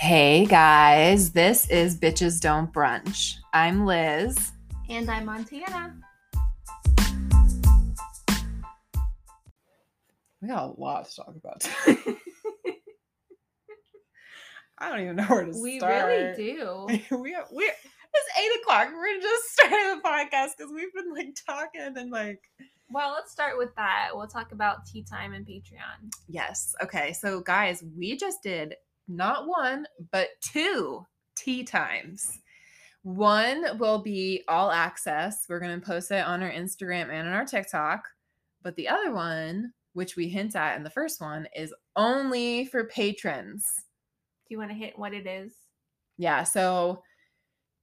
Hey guys, this is Bitches Don't Brunch. I'm Liz. And I'm Montana. We got a lot to talk about. today. I don't even know where to We start. We really do. we we it's eight o'clock. We're gonna just starting the podcast because we've been like talking and like Well, let's start with that. We'll talk about tea time and Patreon. yes. Okay, so guys, we just did not one but two tea times. One will be all access. We're gonna post it on our Instagram and on our TikTok. But the other one, which we hint at in the first one, is only for patrons. Do you want to hit what it is? Yeah, so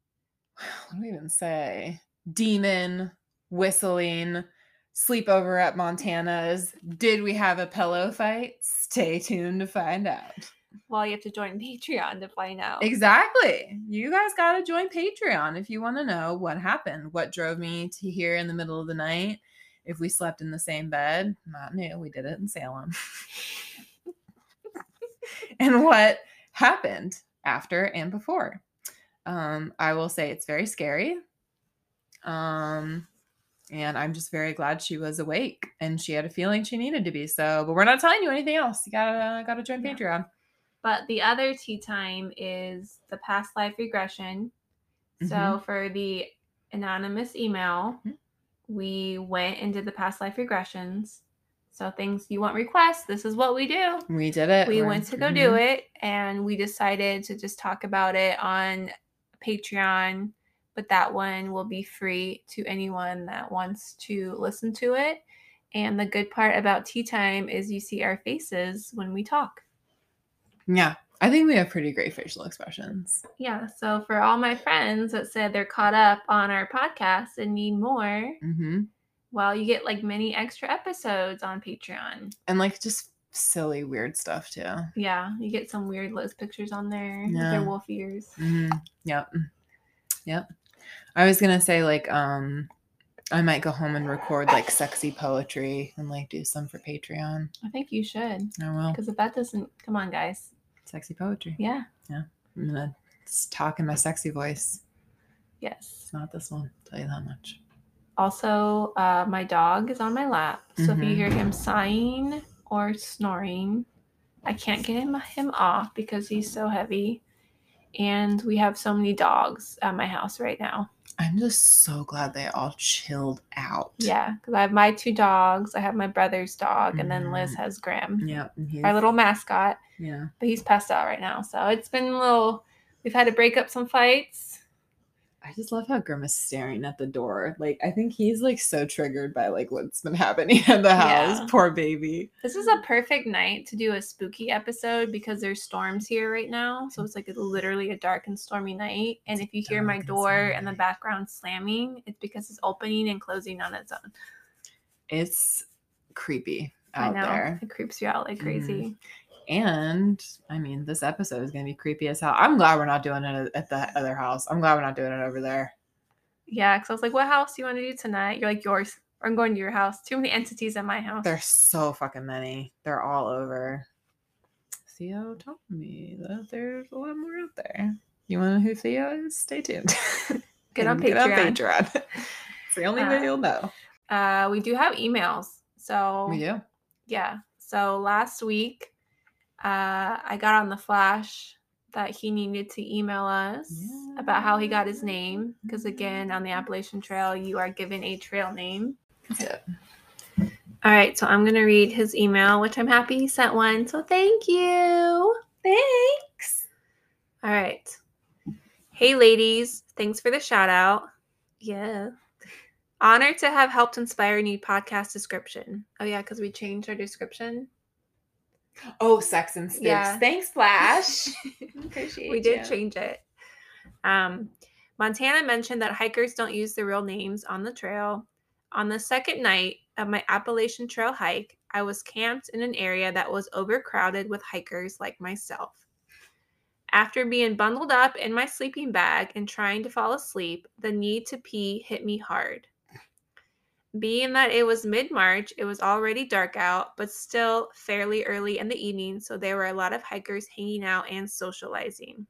what do we even say? Demon, whistling, sleepover at Montana's. Did we have a pillow fight? Stay tuned to find out. Well, you have to join Patreon to find out. Exactly. You guys got to join Patreon if you want to know what happened. What drove me to here in the middle of the night? If we slept in the same bed, not new. We did it in Salem. and what happened after and before. Um, I will say it's very scary. Um, and I'm just very glad she was awake and she had a feeling she needed to be. So, but we're not telling you anything else. You gotta gotta join Yeah. Patreon. But the other tea time is the past life regression. So Mhm. for the anonymous email, Mhm. we went and did the past life regressions. So things you want requests, this is what we do. We did it. we We're- went to go do mhm. it and we decided to just talk about it on patreon but that one will be free to anyone that wants to listen to it and the good part about tea time is you see our faces when we talk Yeah, I think we have pretty great facial expressions. yeah so for all my friends that said they're caught up on our podcast and need more hmm well you get like many extra episodes on patreon And like just silly, weird stuff too. yeah you get some weird Liz pictures on there with Yeah. their wolf ears hmm Yep. Yep. I was gonna say like um I might go home and record like sexy poetry and like do some for Patreon. i think you should I will. Because if that doesn't, come on, guys. Sexy poetry. Yeah. Yeah. I'm gonna talk in my sexy voice. Yes. It's not this one, I'll tell you that much. Also, uh, my dog is on my lap. So if you Mhm. hear him sighing or snoring, I can't get him, him off because he's so heavy. And we have so many dogs at my house right now. I'm just so glad they all chilled out. Yeah. Because I have my two dogs. I have my brother's dog. And then Liz Mhm. has Graham, Yeah. our little mascot. yeah. But he's passed out right now. So it's been a little, we've had to break up some fights. I just love how Grim is staring at the door. Like I think he's like so triggered by like what's been happening in the house. Yeah. Poor baby. This is a perfect night to do a spooky episode because there's storms here right now. So it's like a, literally a dark and stormy night. And if you hear my Dark and door and the background slamming, it's because it's opening and closing on its own. It's creepy I know. there. It creeps you out like mm. crazy. And I mean, this episode is gonna be creepy as hell. I'm glad we're not doing it at the other house. I'm glad we're not doing it over there. Yeah, because I was like, what house do you want to do tonight? You're like, yours. I'm going to your house. Too many entities at my house. There's so fucking many. They're all over. Theo told me that there's a lot more out there. You want to know who Theo is? Stay tuned. Get on Patreon. Patreon. it's the only way Uh, you'll know. Uh, we do have emails. So We do. yeah. So last week, uh, I got on the flash that he needed to email us about how he got his name. Because again, on the Appalachian Trail, you are given a trail name. Yeah. All right, so I'm gonna read his email, which I'm happy he sent one. So thank you. Thanks. All right. Hey, ladies. Thanks for the shout out. Yeah. Honored to have helped inspire a new podcast description. Oh, yeah, because we changed our description. Oh, sex and spooks. Yeah. Thanks, Flash. Appreciate we did change it. Um, Montana mentioned that hikers don't use the real names on the trail. On the second night of my Appalachian Trail hike, I was camped in an area that was overcrowded with hikers like myself. After being bundled up in my sleeping bag and trying to fall asleep, the need to pee hit me hard. Being that it was mid March, it was already dark out, but still fairly early in the evening, so there were a lot of hikers hanging out and socializing.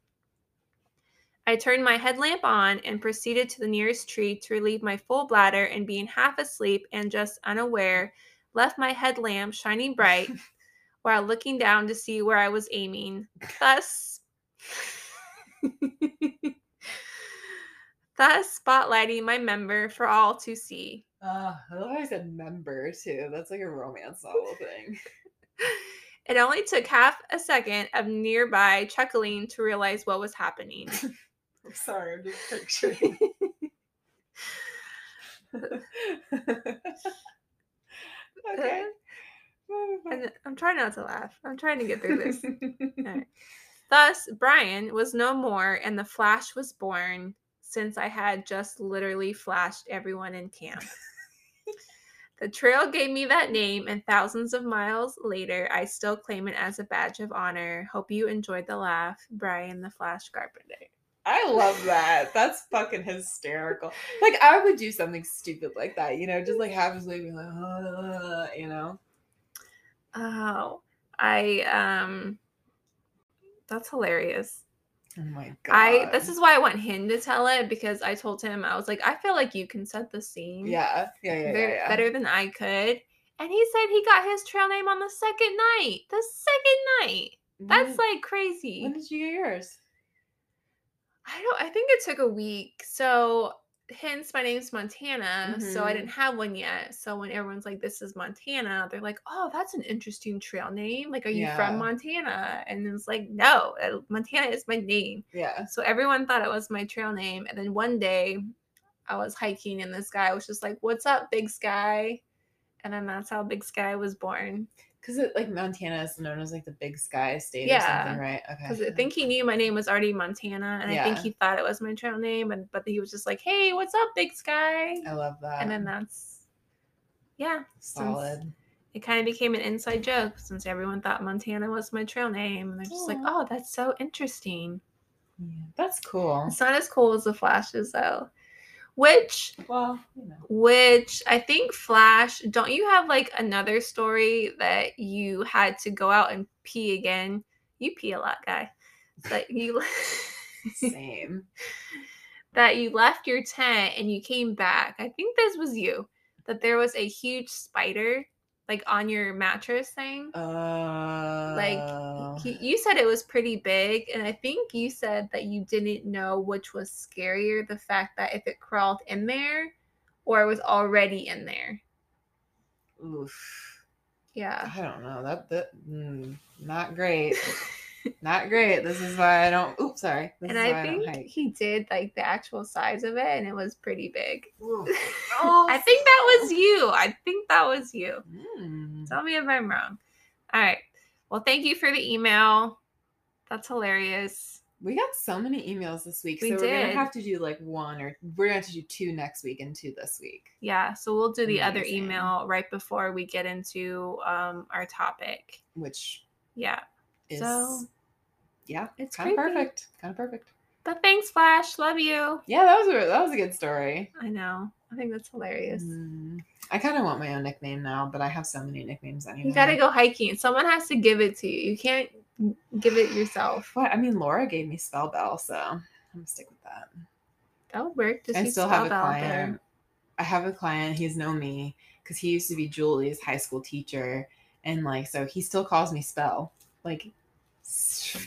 I turned my headlamp on and proceeded to the nearest tree to relieve my full bladder and being half asleep and just unaware, left my headlamp shining bright while looking down to see where I was aiming, thus thus spotlighting my member for all to see. Uh, I love how I said member too. That's like a romance novel thing. It only took half a second of nearby chuckling to realize what was happening. I'm sorry, I'm just picturing. okay. And I'm trying not to laugh. I'm trying to get through this. Thus, Brian was no more, and the flash was born since I had just literally flashed everyone in camp. the trail gave me that name, and thousands of miles later, I still claim it as a badge of honor. Hope you enjoyed the laugh, Brian the Flash Carpenter. I love that. That's fucking hysterical. Like I would do something stupid like that, you know, just like way be like, "Uh," you know. Oh, I um, that's hilarious. Oh my god. I this is why I want him to tell it because I told him I was like I feel like you can set the scene yeah, yeah, yeah, yeah, ver- yeah. better than I could. And he said he got his trail name on the second night. The second night. That's when, like crazy. when did you get yours? I don't I think it took a week. So hence my name's Montana. So I didn't mm-hmm. have one yet. So when everyone's like, this is Montana, they're like, oh, that's an interesting trail name. Like, are you from Montana? And it's like, no, Montana is my name. Yeah. So everyone thought it was my trail name. And then one day I was hiking and this guy was just like, What's up, Big Sky? And then that's how Big Sky was born. Because it like Montana is known as like the big sky state or Yeah. something, right? Okay. Because I think he knew my name was already Montana. And I think he thought it was my trail name. And but he was just like, Hey, what's up, Big Sky? I love that. And then that's yeah. solid. It kind of became an inside joke since everyone thought Montana was my trail name. And they're just like, Oh, that's so interesting. Yeah, that's cool. It's not as cool as the flashes though. Which Well, you know. which I think Flash, don't you have like another story that you had to go out and pee again? You pee a lot, guy. That you Same. that you left your tent and you came back. I think this was you. That there was a huge spider like on your mattress thing. Uh Like he, you said it was pretty big, and I think you said that you didn't know which was scarier the fact that if it crawled in there or it was already in there. oof. Yeah. I don't know. That that mm, not great. not great. This is why I don't oops, sorry. This and is I think hike. he did like the actual size of it, and it was pretty big. Oh. I think that was you. I think that was you. Mm. Tell me if I'm wrong. All right. Well, thank you for the email. That's hilarious. We got so many emails this week, We so we're gonna did. have to do like one or we're gonna have to do two next week and two this week. Yeah. So we'll do the other email right before we get into um, our topic. Which Yeah. is So, yeah, it's kind of perfect. Kind of perfect. But thanks, Flash. Love you. Yeah, that was a that was a good story. I know. I think that's hilarious. Mm. I kind of want my own nickname now, but I have so many nicknames anyway. You got to go hiking. Someone has to give it to you. You can't give it yourself. What? I mean, Laura gave me Spell Bell, so I'm gonna stick with that. That would work. Just I still have a client. I have a client. He's known me because he used to be Julie's high school teacher, and like, so he still calls me Spell. Like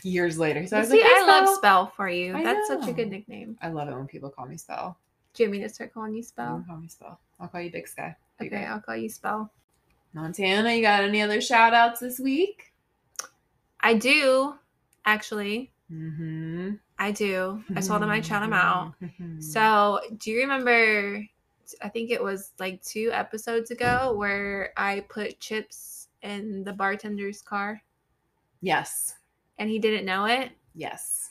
years later, so I was See, like, "Hey, I love Spell." Spell for you. I That's such a good nickname. I love it when people call me Spell. Do you Jimmy to start calling you Spell. can call me Spell. I'll call you Big Sky. Be Okay, great. I'll call you Spell. Montana, you got any other shout outs this week? I do, actually. Mm-hmm. I do. I told him I'd shout him out. So, do you remember? I think it was like two episodes ago where I put chips in the bartender's car yes, and he didn't know it. yes.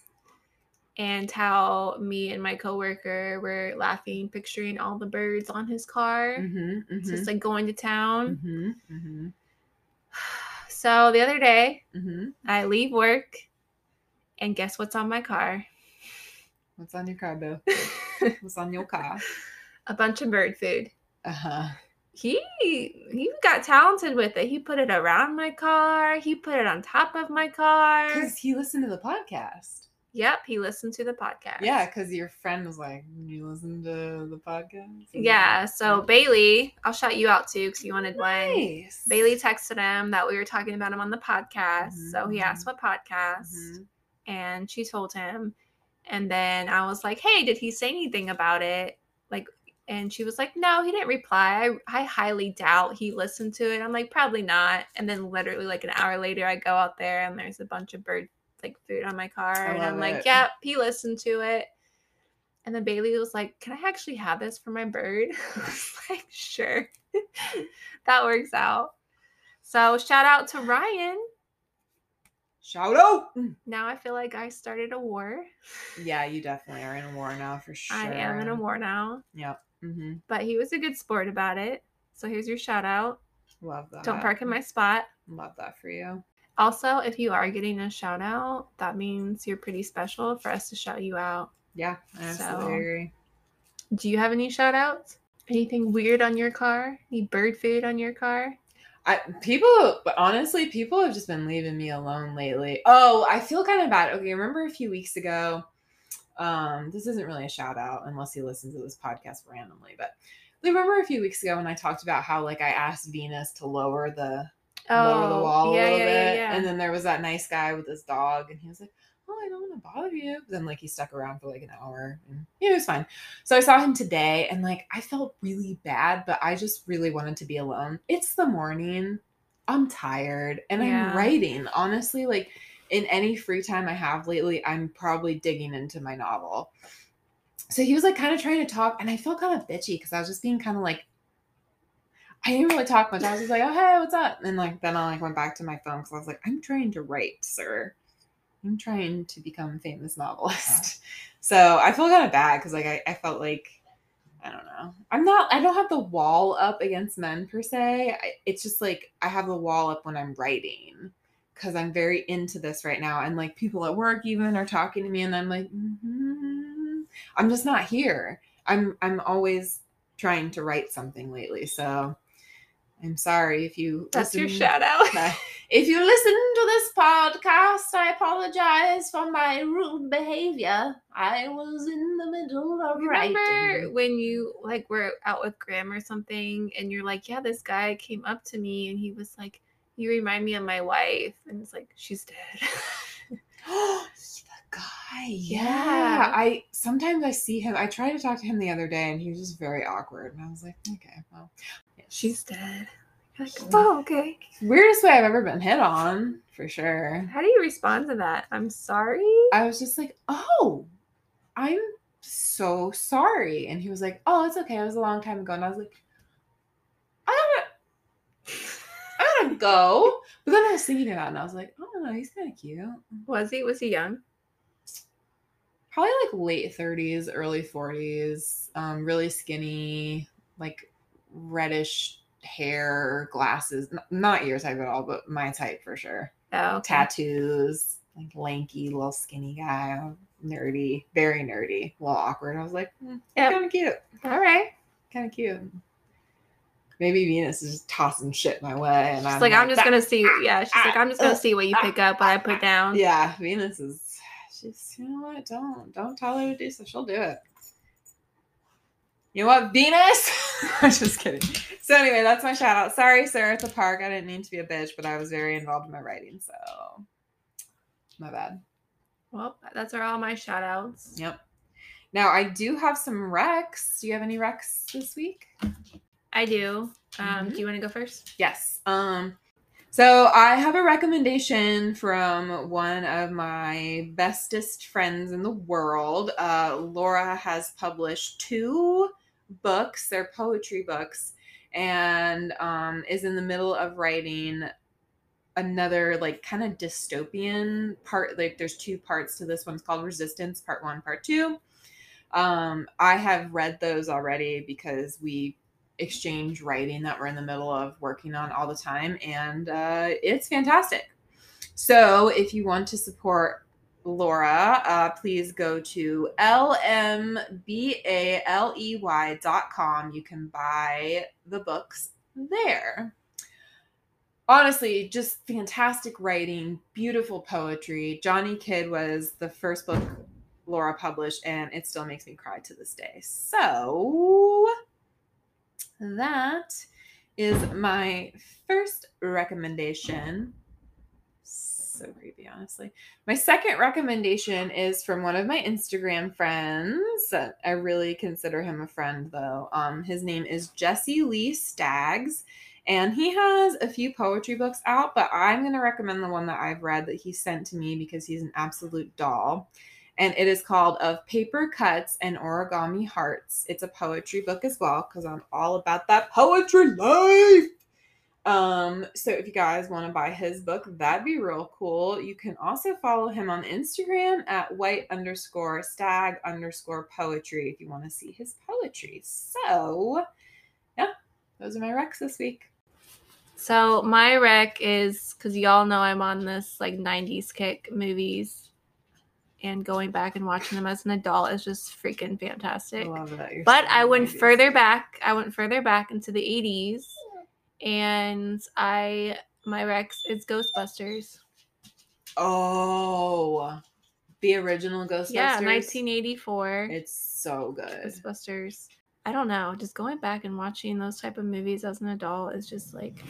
And how me and my coworker were laughing, picturing all the birds on his car. Mm-hmm, Just like going to town. mm-hmm, mm-hmm, So the other day, mm-hmm. I leave work, and guess what's on my car? What's on your car, Boo? What's on your car? A bunch of bird food. Uh huh. He he got talented with it. He put it around my car. He put it on top of my car. Because he listened to the podcast. Yep, he listened to the podcast. Yeah, because your friend was like, "You listen to the podcast." Yeah. So Bailey, I'll shout you out too because you wanted one. Bailey texted him that we were talking about him on the podcast. So he asked Mhm. what podcast, Mhm. and she told him. And then I was like, "Hey, did he say anything about it?" And she was like, "No, he didn't reply. I, I highly doubt he listened to it." I'm like, "Probably not." And then literally like an hour later, I go out there and there's a bunch of bird like food on my car, I and I'm love like, it. "Yep, he listened to it." And then Bailey was like, "Can I actually have this for my bird?" I was like, "Sure." that works out. So shout out to Ryan. Shout out. Mm, now I feel like I started a war. Yeah, you definitely are in a war now for sure. I am in a war now, Yep. Mm-hmm. but he was a good sport about it. So here's your shout out. Love that. Don't park in my spot. Love that for you. Also, if you are getting a shout out, that means you're pretty special for us to shout you out. Yeah, I absolutely So- agree. Do you have any shout outs? Anything weird on your car? Any bird food on your car? I people, but honestly, people have just been leaving me alone lately. Oh, I feel kind of bad. Okay, remember a few weeks ago? Um, this isn't really a shout out unless you listen to this podcast randomly, but remember a few weeks ago when I talked about how like I asked Venus to lower the lower the wall Oh, yeah, a little yeah, bit, yeah, and then there was that nice guy with his dog, and he was like, "Oh, I don't want to bother you." But then like he stuck around for like an hour, and yeah, it was fine. So I saw him today, and like I felt really bad, but I just really wanted to be alone. It's the morning. I'm tired, and. I'm writing. Honestly, like in any free time I have lately, I'm probably digging into my novel. So he was like kind of trying to talk, and I felt kind of bitchy because I was just being kind of like I didn't really talk much. I was just like, "Oh, hey, what's up?" And like then I like went back to my phone because I was like, "I'm trying to write, sir. I'm trying to become a famous novelist." So I feel kind of bad because like I, I felt like I don't know. I'm not. I don't have the wall up against men per se. I, it's just like I have the wall up when I'm writing because I'm very into this right now, and like people at work even are talking to me, and I'm like, "Mhm." I'm just not here. I'm I'm always trying to write something lately, so I'm sorry if you. That's your shout out. If you listen to this podcast, I apologize for my rude behavior. I was in the middle of Remember writing. when you like were out with Graham or something and you're like, Yeah, this guy came up to me and he was like, You remind me of my wife and it's like, She's dead. Oh, the guy. Yeah. Yeah. I sometimes I see him. I tried to talk to him the other day and he was just very awkward. And I was like, okay, well. She's dead. Like, oh, okay. Weirdest way I've ever been hit on, for sure. How do you respond to that? I'm sorry. I was just like, oh, I'm so sorry. And he was like, oh, it's okay. It was a long time ago. And I was like, I gotta, I go. But then I was thinking about it and I was like, oh, no, he's kind of cute. Was he? Was he young? Probably like late 30s, early 40s, um, really skinny, like reddish hair, glasses, N- not your type at all, but my type for sure. Oh, okay. tattoos, like lanky, little skinny guy, nerdy, very nerdy, a little awkward. I was like, mm, Yep. kind of cute, All right. kind of cute. Maybe Venus is just tossing shit my way, and She's I'm like, I'm just gonna see. Yeah, she's like, I'm just gonna see what you pick up, what I put down. Yeah, Venus is. She's you know what? Don't don't tell her to do so. She'll do it. You know what, Venus? I'm just kidding. So anyway, that's my shout out. Sorry, sir, at the park. I didn't mean to be a bitch, but I was very involved in my writing, so my bad. Well, that's are all my shout outs. Yep. Now I do have some recs. Do you have any recs this week? I do. Um, Mhm. Do you want to go first? Yes. Um so I have a recommendation from one of my bestest friends in the world. Uh Laura has published two books, they're poetry books, and um is in the middle of writing another like kind of dystopian part like there's two parts to this one's called resistance part one part two um i have read those already because we exchange writing that we're in the middle of working on all the time and uh it's fantastic so if you want to support Laura, uh, please go to lmbaley.com. You can buy the books there. Honestly, just fantastic writing, beautiful poetry. Johnny Kid was the first book Laura published, and it still makes me cry to this day. So, that is my first recommendation so creepy, honestly. My second recommendation is from one of my Instagram friends. I really consider him a friend, though. Um, his name is Jesse Lee Staggs, and he has a few poetry books out, but I'm going to recommend the one that I've read that he sent to me because he's an absolute doll. And it is called Of Paper Cuts and Origami Hearts. It's a poetry book as well because I'm all about that poetry life. Um, so if you guys want to buy his book, that'd be real cool. You can also follow him on Instagram at white underscore stag underscore poetry if you want to see his poetry. So yeah, those are my recs this week. So my rec is because y'all know I'm on this like 90s kick movies and going back and watching them as an adult is just freaking fantastic. I but I went further back. I went further back into the 80s and I my Rex is Ghostbusters. Oh, the original Ghostbusters. Yeah, 1984. It's so good. Ghostbusters. I don't know. Just going back and watching those type of movies as an adult is just like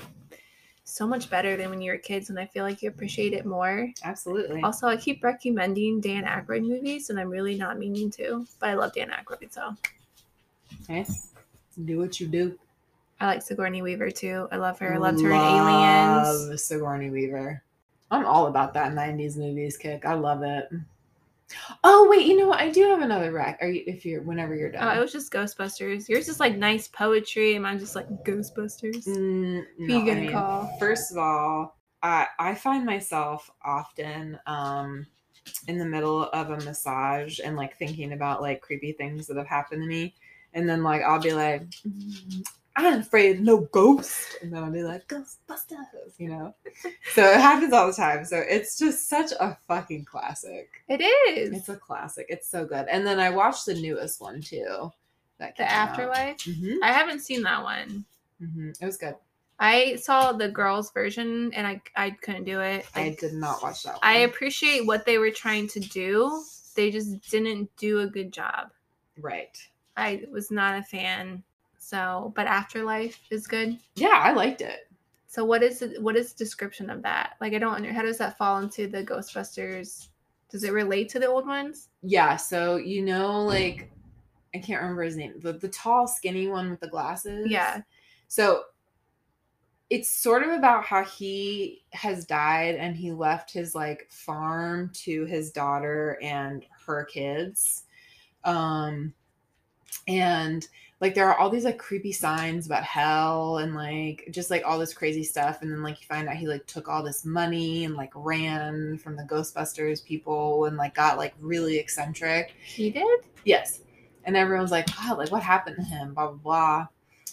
so much better than when you were kids, and I feel like you appreciate it more. Absolutely. Also, I keep recommending Dan Aykroyd movies, and I'm really not meaning to, but I love Dan Aykroyd, so. Okay. Do what you do. I like Sigourney Weaver too. I love her. I loved her love in Aliens. Love Sigourney Weaver. I'm all about that 90s movies kick. I love it. Oh wait, you know what? I do have another rec. Are you if you're whenever you're done? Oh, it was just Ghostbusters. Yours is like nice poetry, and mine's just like Ghostbusters. Mm, no, you gonna I mean, call? First of all, I I find myself often um in the middle of a massage and like thinking about like creepy things that have happened to me, and then like I'll be like, mm, I'm afraid no ghost. And then I'll be like, Ghostbusters, you know? so it happens all the time. So it's just such a fucking classic. It is. It's a classic. It's so good. And then I watched the newest one too. That the Afterlife? Mm-hmm. I haven't seen that one. Mm-hmm. It was good. I saw the girls' version and I, I couldn't do it. Like, I did not watch that one. I appreciate what they were trying to do. They just didn't do a good job. Right. I was not a fan so, but Afterlife is good. Yeah, I liked it. So what is it, what is the description of that? Like I don't know. how does that fall into the Ghostbusters? Does it relate to the old ones? Yeah, so you know like I can't remember his name. The the tall skinny one with the glasses. Yeah. So it's sort of about how he has died and he left his like farm to his daughter and her kids. Um and like there are all these like creepy signs about hell and like just like all this crazy stuff and then like you find out he like took all this money and like ran from the ghostbusters people and like got like really eccentric he did yes and everyone's like god like what happened to him blah blah blah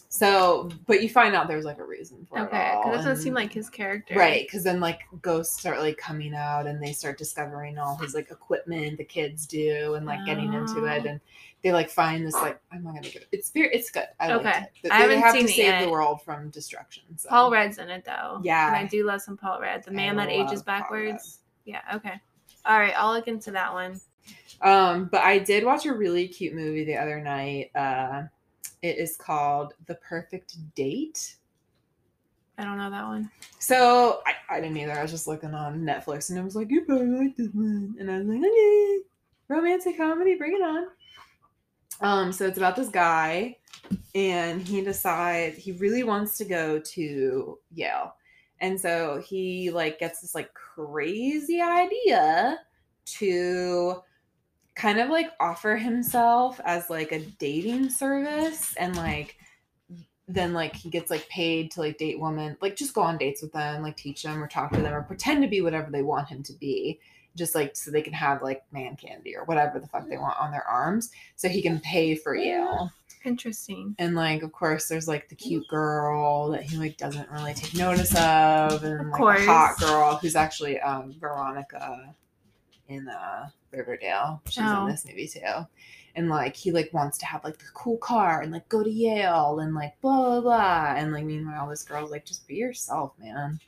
so, but you find out there's like a reason for okay, it. Okay, because it doesn't seem like his character. Right, because then like ghosts start like coming out and they start discovering all his like equipment the kids do and like getting into it oh. and they like find this like I'm not gonna get it. It's very it's good. I okay, it. They, I haven't have seen to save the world from destruction. So. Paul Rudd's in it though. Yeah, and I do love some Paul Rudd, the man that ages backwards. Yeah. Okay. All right, I'll look into that one. Um, but I did watch a really cute movie the other night. Uh it is called The Perfect Date. I don't know that one. So I, I didn't either. I was just looking on Netflix and I was like, you probably like this one. And I was like, okay, romantic comedy, bring it on. Um, so it's about this guy, and he decides he really wants to go to Yale. And so he like gets this like crazy idea to kind of like offer himself as like a dating service and like then like he gets like paid to like date women like just go on dates with them like teach them or talk to them or pretend to be whatever they want him to be just like so they can have like man candy or whatever the fuck they want on their arms so he can pay for you interesting and like of course there's like the cute girl that he like doesn't really take notice of and of like course. a hot girl who's actually um veronica in uh Riverdale. She's Oh. in this movie too. And like he like wants to have like the cool car and like go to Yale and like blah blah blah. And like meanwhile this girl's like just be yourself, man.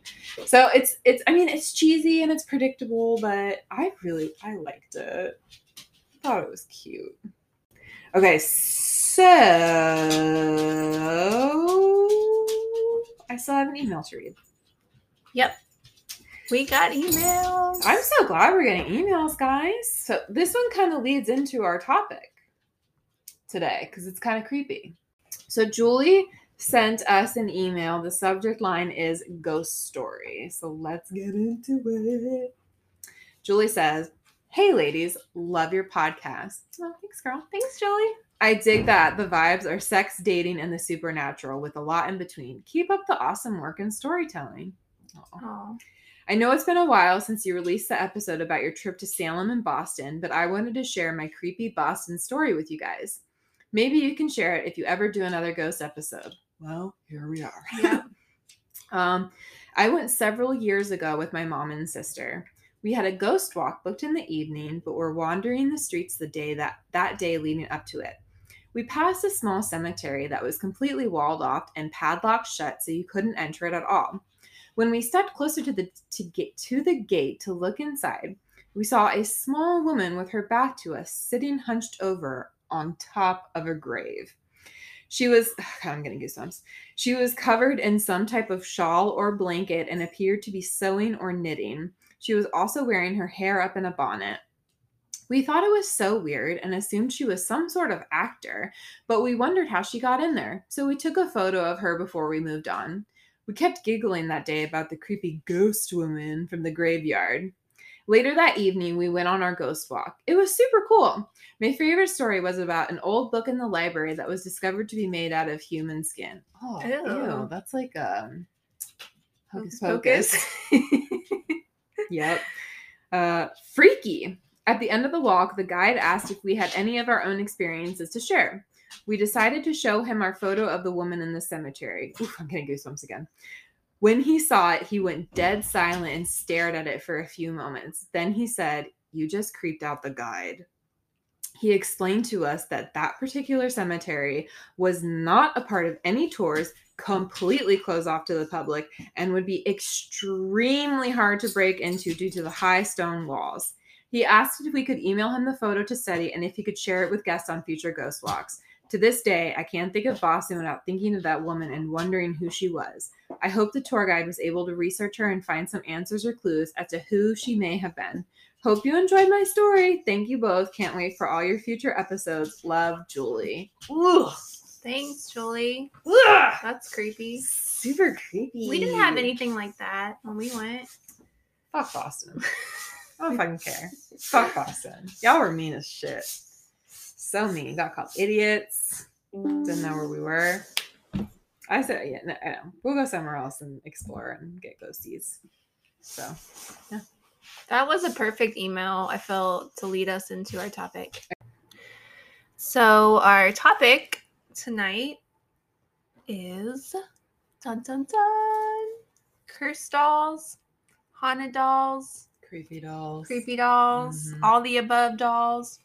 So it's it's I mean it's cheesy and it's predictable, but I really I liked it. I thought it was cute. Okay, so I still have an email to read. Yep. We got emails. I'm so glad we're getting emails, guys. So this one kind of leads into our topic today because it's kind of creepy. So Julie sent us an email. The subject line is ghost story. So let's get into it. Julie says, Hey ladies, love your podcast. Oh, thanks, girl. Thanks, Julie. I dig that. The vibes are sex, dating, and the supernatural with a lot in between. Keep up the awesome work and storytelling. Aw. Oh. I know it's been a while since you released the episode about your trip to Salem and Boston, but I wanted to share my creepy Boston story with you guys. Maybe you can share it if you ever do another ghost episode. Well, here we are. Yeah. um, I went several years ago with my mom and sister. We had a ghost walk booked in the evening, but were wandering the streets the day that that day leading up to it. We passed a small cemetery that was completely walled off and padlocked shut so you couldn't enter it at all. When we stepped closer to the to get to the gate to look inside, we saw a small woman with her back to us sitting hunched over on top of a grave. She was God, I'm getting goosebumps. She was covered in some type of shawl or blanket and appeared to be sewing or knitting. She was also wearing her hair up in a bonnet. We thought it was so weird and assumed she was some sort of actor, but we wondered how she got in there. So we took a photo of her before we moved on. We kept giggling that day about the creepy ghost woman from the graveyard. Later that evening, we went on our ghost walk. It was super cool. My favorite story was about an old book in the library that was discovered to be made out of human skin. Oh, Ew. ew, that's like um, hocus pocus. yep. Uh, freaky. At the end of the walk, the guide asked if we had any of our own experiences to share. We decided to show him our photo of the woman in the cemetery. Oof, I'm getting goosebumps again. When he saw it, he went dead silent and stared at it for a few moments. Then he said, You just creeped out the guide. He explained to us that that particular cemetery was not a part of any tours, completely closed off to the public, and would be extremely hard to break into due to the high stone walls. He asked if we could email him the photo to study and if he could share it with guests on future ghost walks. To this day, I can't think of Boston without thinking of that woman and wondering who she was. I hope the tour guide was able to research her and find some answers or clues as to who she may have been. Hope you enjoyed my story. Thank you both. Can't wait for all your future episodes. Love, Julie. Ugh. Thanks, Julie. Ugh. That's creepy. Super creepy. We didn't have anything like that when we went. Fuck Boston. I don't fucking care. Fuck Boston. Y'all were mean as shit. So mean. Got called idiots. Didn't know where we were. I said, yeah, no, I know. We'll go somewhere else and explore and get ghosties. So, That was a perfect email, I felt, to lead us into our topic. So, our topic tonight is dun dun dun curse dolls, haunted dolls, creepy dolls. creepy dolls, Mhm. all the above dolls.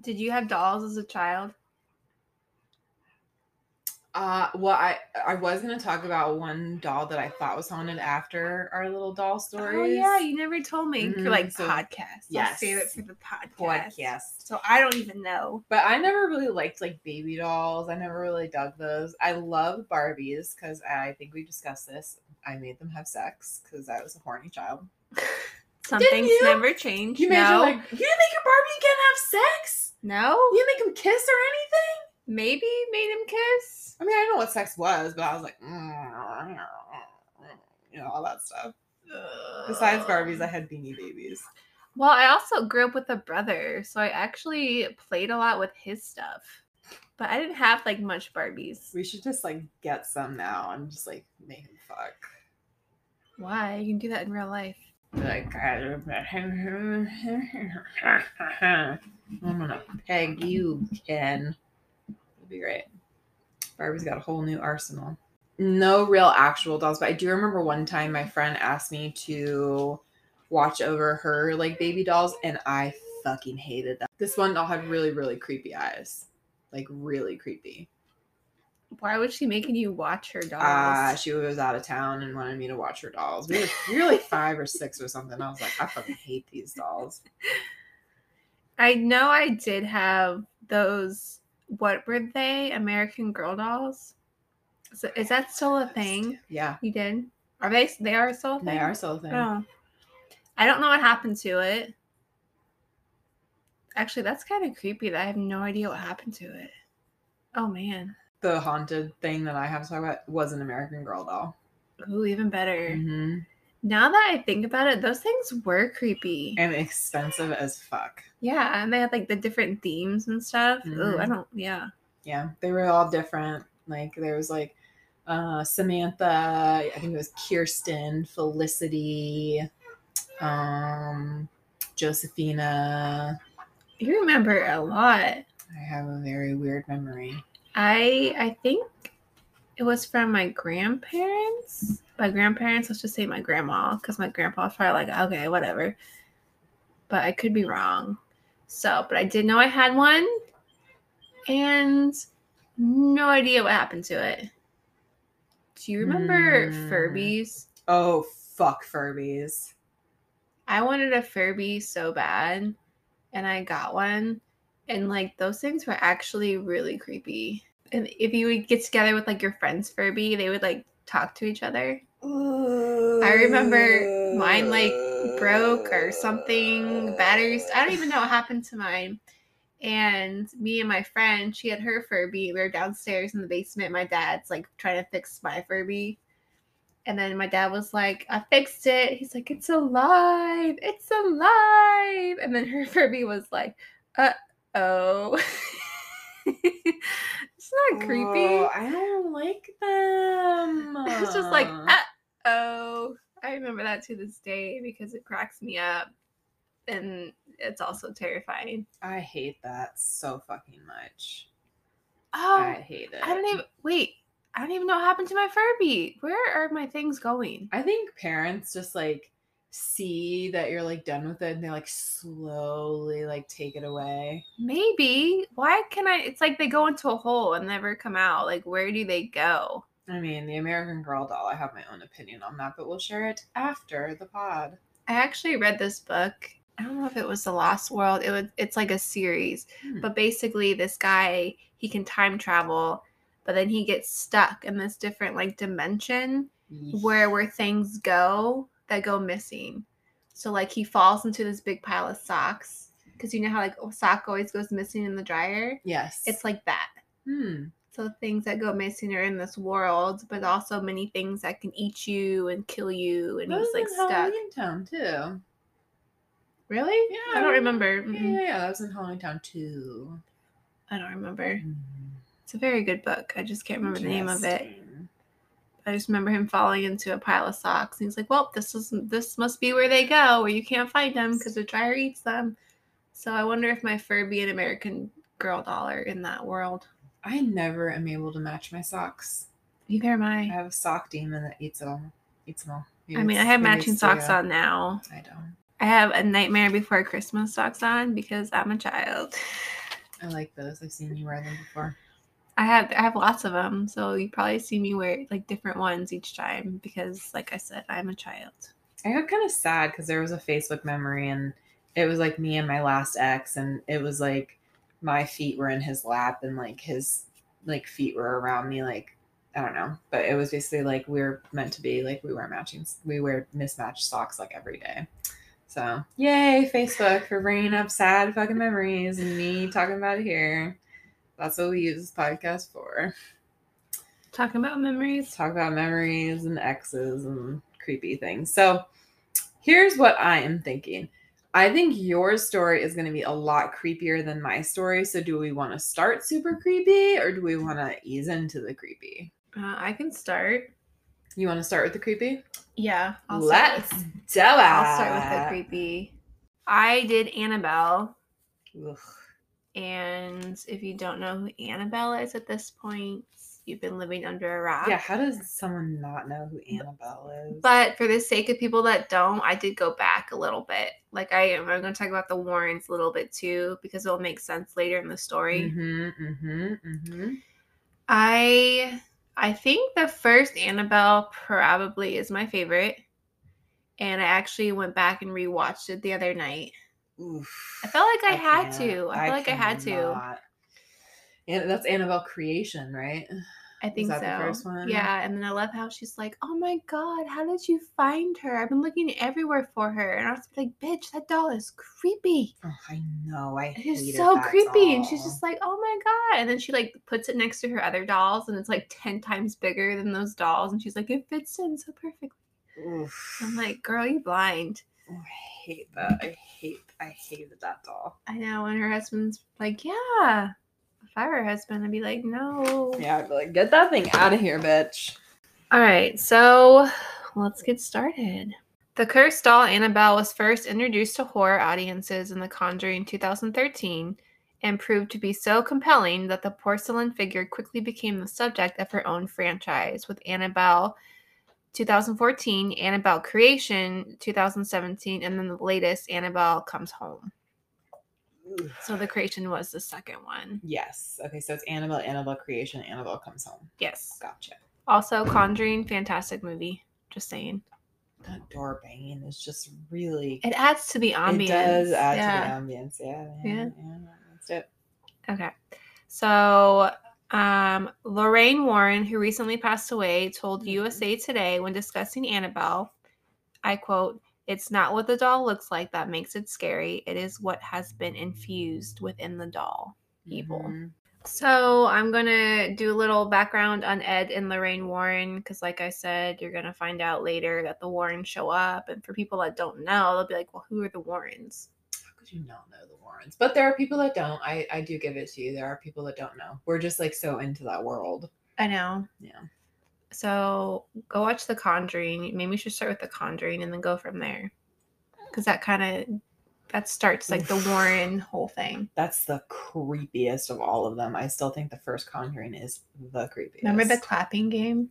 Did you have dolls as a child? Uh, well, I I was gonna talk about one doll that I thought was haunted after our little doll story. Oh yeah, you never told me. Mhm, You're like so- podcast. I'll yes. save it for the podcast. podcast. So I don't even know. But I never really liked like baby dolls. I never really dug those. I love Barbies because I think we discussed this. I made them have sex because I was a horny child. Some Didn't things you? never change. You made no. like you didn't make your Barbie again have sex. no. You didn't make him kiss or anything. Maybe made him kiss. I mean, I know what sex was, but I was like, mm, you know, all that stuff. Besides Barbies, I had Beanie Babies. Well, I also grew up with a brother, so I actually played a lot with his stuff. But I didn't have like much Barbies. We should just like get some now and just like make him fuck. Why? You can do that in real life. Like, I'm gonna peg you, Ken. It'd be great. Barbie's got a whole new arsenal. No real actual dolls, but I do remember one time my friend asked me to watch over her like baby dolls, and I fucking hated that. This one doll had really, really creepy eyes. Like really creepy. Why was she making you watch her dolls? Ah, she was out of town and wanted me to watch her dolls. We were, we were like five or six or something. I was like, I fucking hate these dolls. I know I did have those. What were they? American Girl dolls. Is, that still a thing? Yeah, You did? Are they? They are still a thing. they are still a thing. Oh, I don't know what happened to it. Actually, that's kind of creepy. That I have no idea what happened to it. Oh man. The haunted thing that I have to talk about was an American Girl doll. Ooh, even better. hmm Now that I think about it, those things were creepy. And expensive as fuck. Yeah, and they had like the different themes and stuff. Ooh, I Mhm. don't. Yeah. Yeah, they were all different. Like there was like uh Samantha, I think it was Kirsten, Felicity, um Josefina. You remember a lot. I have a very weird memory. I I think it was from my grandparents. My grandparents, let's just say my grandma, because my grandpa was probably like, okay, whatever. But I could be wrong. So, but I did know I had one, and no idea what happened to it. Do you remember Hmm. Furbies? Oh fuck Furbies. I wanted a Furby so bad, and I got one. And like those things were actually really creepy. And if you would get together with like your friends Furby, they would like talk to each other. I remember mine like broke or something, batteries. I don't even know what happened to mine. And me and my friend, she had her Furby. We were downstairs in the basement. My dad's like trying to fix my Furby. And then my dad was like, I fixed it. He's like, it's alive. It's alive. And then her Furby was like, uh oh. it's not creepy. Oh, I don't like them. It's just like, uh oh. I remember that to this day because it cracks me up. And it's also terrifying. I hate that so fucking much. Oh, I hate it. I don't even, wait, I don't even know what happened to my Furby. Where are my things going? I think parents just like see that you're like done with it and they like slowly like take it away. Maybe. Why can I? It's like they go into a hole and never come out. Like, where do they go? I mean, the American Girl doll, I have my own opinion on that, but we'll share it after the pod. I actually read this book. I don't know if it was The Lost World. It was it's like a series. Hmm. But basically this guy, he can time travel, but then he gets stuck in this different like dimension where where things go that go missing. So like he falls into this big pile of socks because you know how like a sock always goes missing in the dryer. yes. It's like that. hmm. So things that go missing are in this world, but also many things that can eat you and kill you. And That he's was like in stuck. Halloween Town too. Really? Yeah, I don't remember. Yeah, yeah, yeah, that was in Halloweentown too. I don't remember. It's a very good book. I just can't remember the name of it. I just remember him falling into a pile of socks. And he's like, "Well, this is this must be where they go, where you can't find them because the dryer eats them." So I wonder if my Furby and American Girl doll are in that world. I never am able to match my socks. Neither am I I. have a sock demon that eats them. Eats them all. I mean, I have matching socks on now. I don't. I have a Nightmare Before Christmas socks on because I'm a child. I like those. I've seen you wear them before. I have I have lots of them, so you probably see me wear like different ones each time because, like I said, I'm a child. I got kind of sad because there was a Facebook memory and it was like me and my last ex, and it was like my feet were in his lap and like his like feet were around me, like I don't know, but it was basically like we were meant to be like we wear matching, we wear mismatched socks like every day. So yay, Facebook for bringing up sad fucking memories and me talking about it here. That's what we use this podcast for. Talking about memories. talk about memories and exes and creepy things. So here's what I am thinking. I think your story is going to be a lot creepier than my story. So do we want to start super creepy or do we want to ease into the creepy? Uh, I can start. You want to start with the creepy? Yeah, I'll Let's do it. I'll start with the creepy. I did Annabelle, Ugh. And if you don't know who Annabelle is at this point, you've been living under a rock. Yeah, how does someone not know who Annabelle is? But for the sake of people that don't, I did go back a little bit. Like I am, I'm going to talk about the Warrens a little bit too because it'll make sense later in the story. Mm-hmm, mm-hmm, mm-hmm. I I think the first Annabelle probably is my favorite. And I actually went back and rewatched it the other night. Oof. I felt like I, had can't. to. I feel like I had to. And that's Annabelle creation, right? I think so. the first one? Yeah, and then I love how she's like, "Oh my god, how did you find her? I've been looking everywhere for her." And I was like, "Bitch, that doll is creepy. Oh, I know. I It hated so creepy." And she's just like, "Oh my god!" And then she like puts it next to her other dolls, and it's like ten times bigger than those dolls. And she's like, "It fits in so perfectly." Oof. I'm like, "Girl, you blind." Oh, I hate that. I hate. I hated that doll. I know. And her husband's like, "Yeah." If I were her husband, I'd be like, "No." Yeah, I'd be like, get that thing out of here, bitch. All right, so let's get started. The cursed doll Annabelle was first introduced to horror audiences in The Conjuring 2013 and proved to be so compelling that the porcelain figure quickly became the subject of her own franchise with Annabelle 2014, Annabelle Creation 2017, and then the latest Annabelle Comes Home. So the creation was the second one. Yes. Okay, so it's Annabelle, Annabelle creation, Annabelle comes home. Yes. Gotcha. Also, Conjuring, fantastic movie. Just saying. That door banging is just really. It adds to the ambience. It does add yeah. to the ambience. Yeah. Yeah. Yeah. yeah that's it. Okay. So, um, Lorraine Warren, who recently passed away, told Mhm. USA Today when discussing Annabelle, I quote, It's not what the doll looks like that makes it scary. It is what has been infused within the doll. Evil. Mhm. So, I'm going to do a little background on Ed and Lorraine Warren because, like I said, you're going to find out later that the Warrens show up. And for people that don't know, they'll be like, Well, who are the Warrens? You not know the Warrens? But there are people that don't. I I do give it to you. There are people that don't know. We're just like so into that world. I know. Yeah. So go watch The Conjuring. Maybe we should start with The Conjuring and then go from there, because that kind of that starts like the Warren whole thing. That's the creepiest of all of them. I still think the first Conjuring is the creepiest. Remember the clapping game?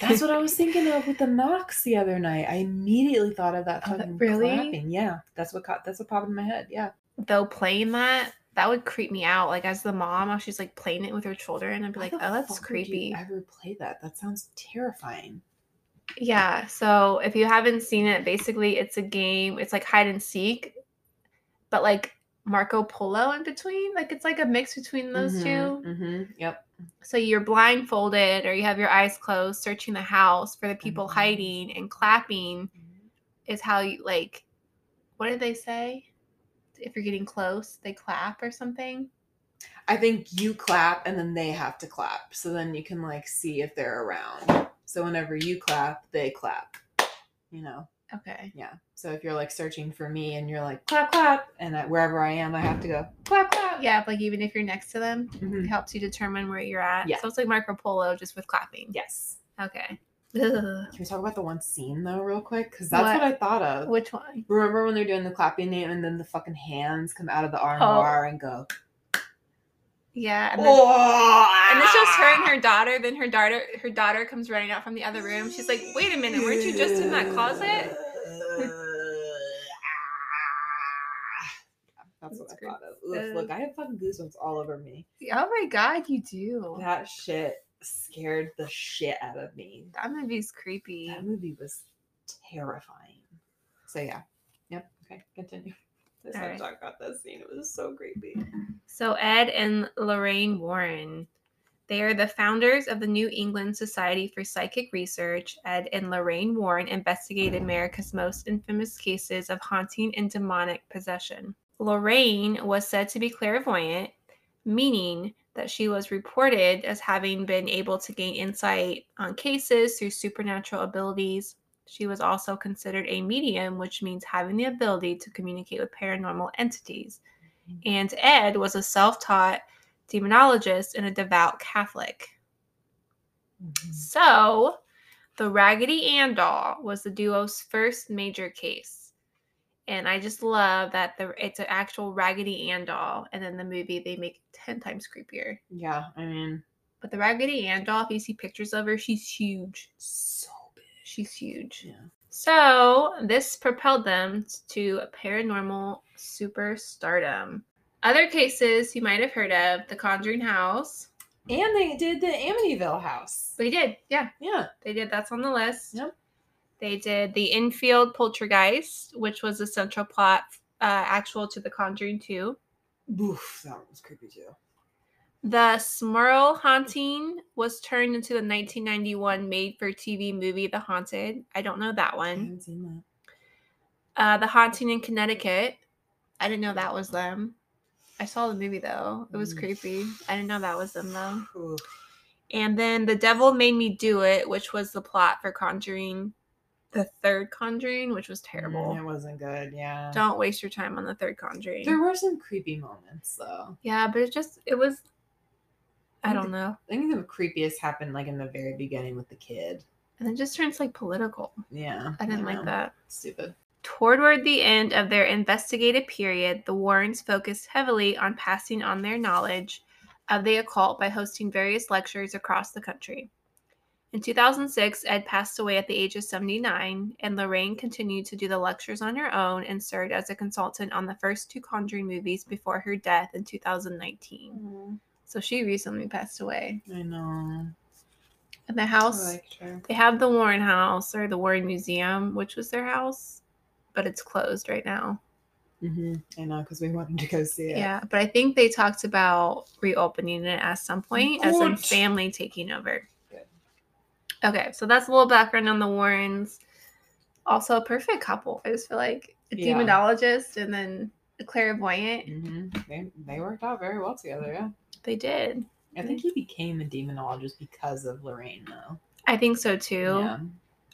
That's what I was thinking of with the knocks the other night. I immediately thought of that Oh, fucking really? clapping. Yeah, that's what caught. That's what popped in my head. Yeah. Though playing that, that would creep me out. Like as the mom, how she's like playing it with her children, I'd be Why like, oh, that's fuck would you creepy. Ever play that? That sounds terrifying. Yeah. So if you haven't seen it, basically it's a game. It's like hide and seek, but like Marco Polo in between. Like it's like a mix between those two. Mm-hmm. Yep. So you're blindfolded or you have your eyes closed, searching the house for the people Mhm. hiding and clapping is how you like what did they say? If you're getting close, they clap or something. I think you clap and then they have to clap. So then you can like see if they're around. So whenever you clap, they clap. You know? Okay. Yeah. So if you're like searching for me and you're like clap clap and I, wherever I am, I have to go clap clap. Yeah, like even if you're next to them, it Mhm. helps you determine where you're at. Yeah. So it's like Marco Polo just with clapping. Yes. Okay. Ugh. Can we talk about the one scene though, real quick? Because that's What? what? I thought of. Which one? Remember when they're doing the clapping name and then the fucking hands come out of the Oh. armoire and go. Yeah. And then, Oh, and it's just her and her daughter. Then her daughter her daughter comes running out from the other room. She's like, wait a minute, weren't you just in that closet? That's what That's I thought of. Ugh, look, uh, I have fucking goosebumps all over me. Oh my god, you do. That shit scared the shit out of me. That movie's creepy. That movie was terrifying. So yeah. Yep. Okay. Continue. I just All had right. talk about that scene. It was so creepy. So Ed and Lorraine Warren, they are the founders of the New England Society for Psychic Research. Ed and Lorraine Warren investigated America's most infamous cases of haunting and demonic possession. Lorraine was said to be clairvoyant, meaning that she was reported as having been able to gain insight on cases through supernatural abilities. She was also considered a medium, which means having the ability to communicate with paranormal entities mm-hmm. and Ed was a self taught demonologist and a devout Catholic. Mm-hmm. So, the Raggedy Ann doll was the duo's first major case. And I just love that the it's an actual Raggedy Ann doll, and then the movie they make it ten times creepier. Yeah, I mean, But the Raggedy Ann doll, if you see pictures of her, she's huge. So big. She's huge. Yeah. So this propelled them to a paranormal superstardom. Other cases you might have heard of the Conjuring House. And they did the Amityville house. They did, yeah, Yeah. they did. That's on the list. Yep. They did the Enfield poltergeist, which was the central plot uh, actual to the Conjuring 2. Oof, that was creepy too. The Smurl haunting was turned into the 1991 made for TV movie The Haunted. I don't know that I one. haven't seen Uh, the Haunting in Connecticut. I didn't know that was them. I saw the movie though. It was Mm. creepy. I didn't know that was them though. And then The Devil Made Me Do It, which was the plot for Conjuring, the third Conjuring, which was terrible. Mm, It wasn't good. Yeah. Don't waste your time on the third Conjuring. There were some creepy moments though. yeah, but it just, it was, I don't know. I think the creepiest happened like in the very beginning with the kid. And it just turns like political. Yeah. I didn't like that. Stupid. Toward the end of their investigative period, the Warrens focused heavily on passing on their knowledge of the occult by hosting various lectures across the country. In 2006, Ed passed away at the age of 79, and Lorraine continued to do the lectures on her own and served as a consultant on the first two Conjuring movies before her death in 2019. Mm-hmm. So she recently passed away. I know. And the house, they have the Warren House or the Warren Museum, which was their house, but it's closed right now. hmm I know because we wanted to go see it. Yeah, but I think they talked about reopening it at some point as Good. family taking over. Good. Okay, so that's a little background on the Warrens. Also, a perfect couple. I just feel like a Yeah. demonologist and then a clairvoyant. hmm They they worked out very well together. Yeah. They did. I think he became a demonologist because of Lorraine, though. I think so too. Yeah.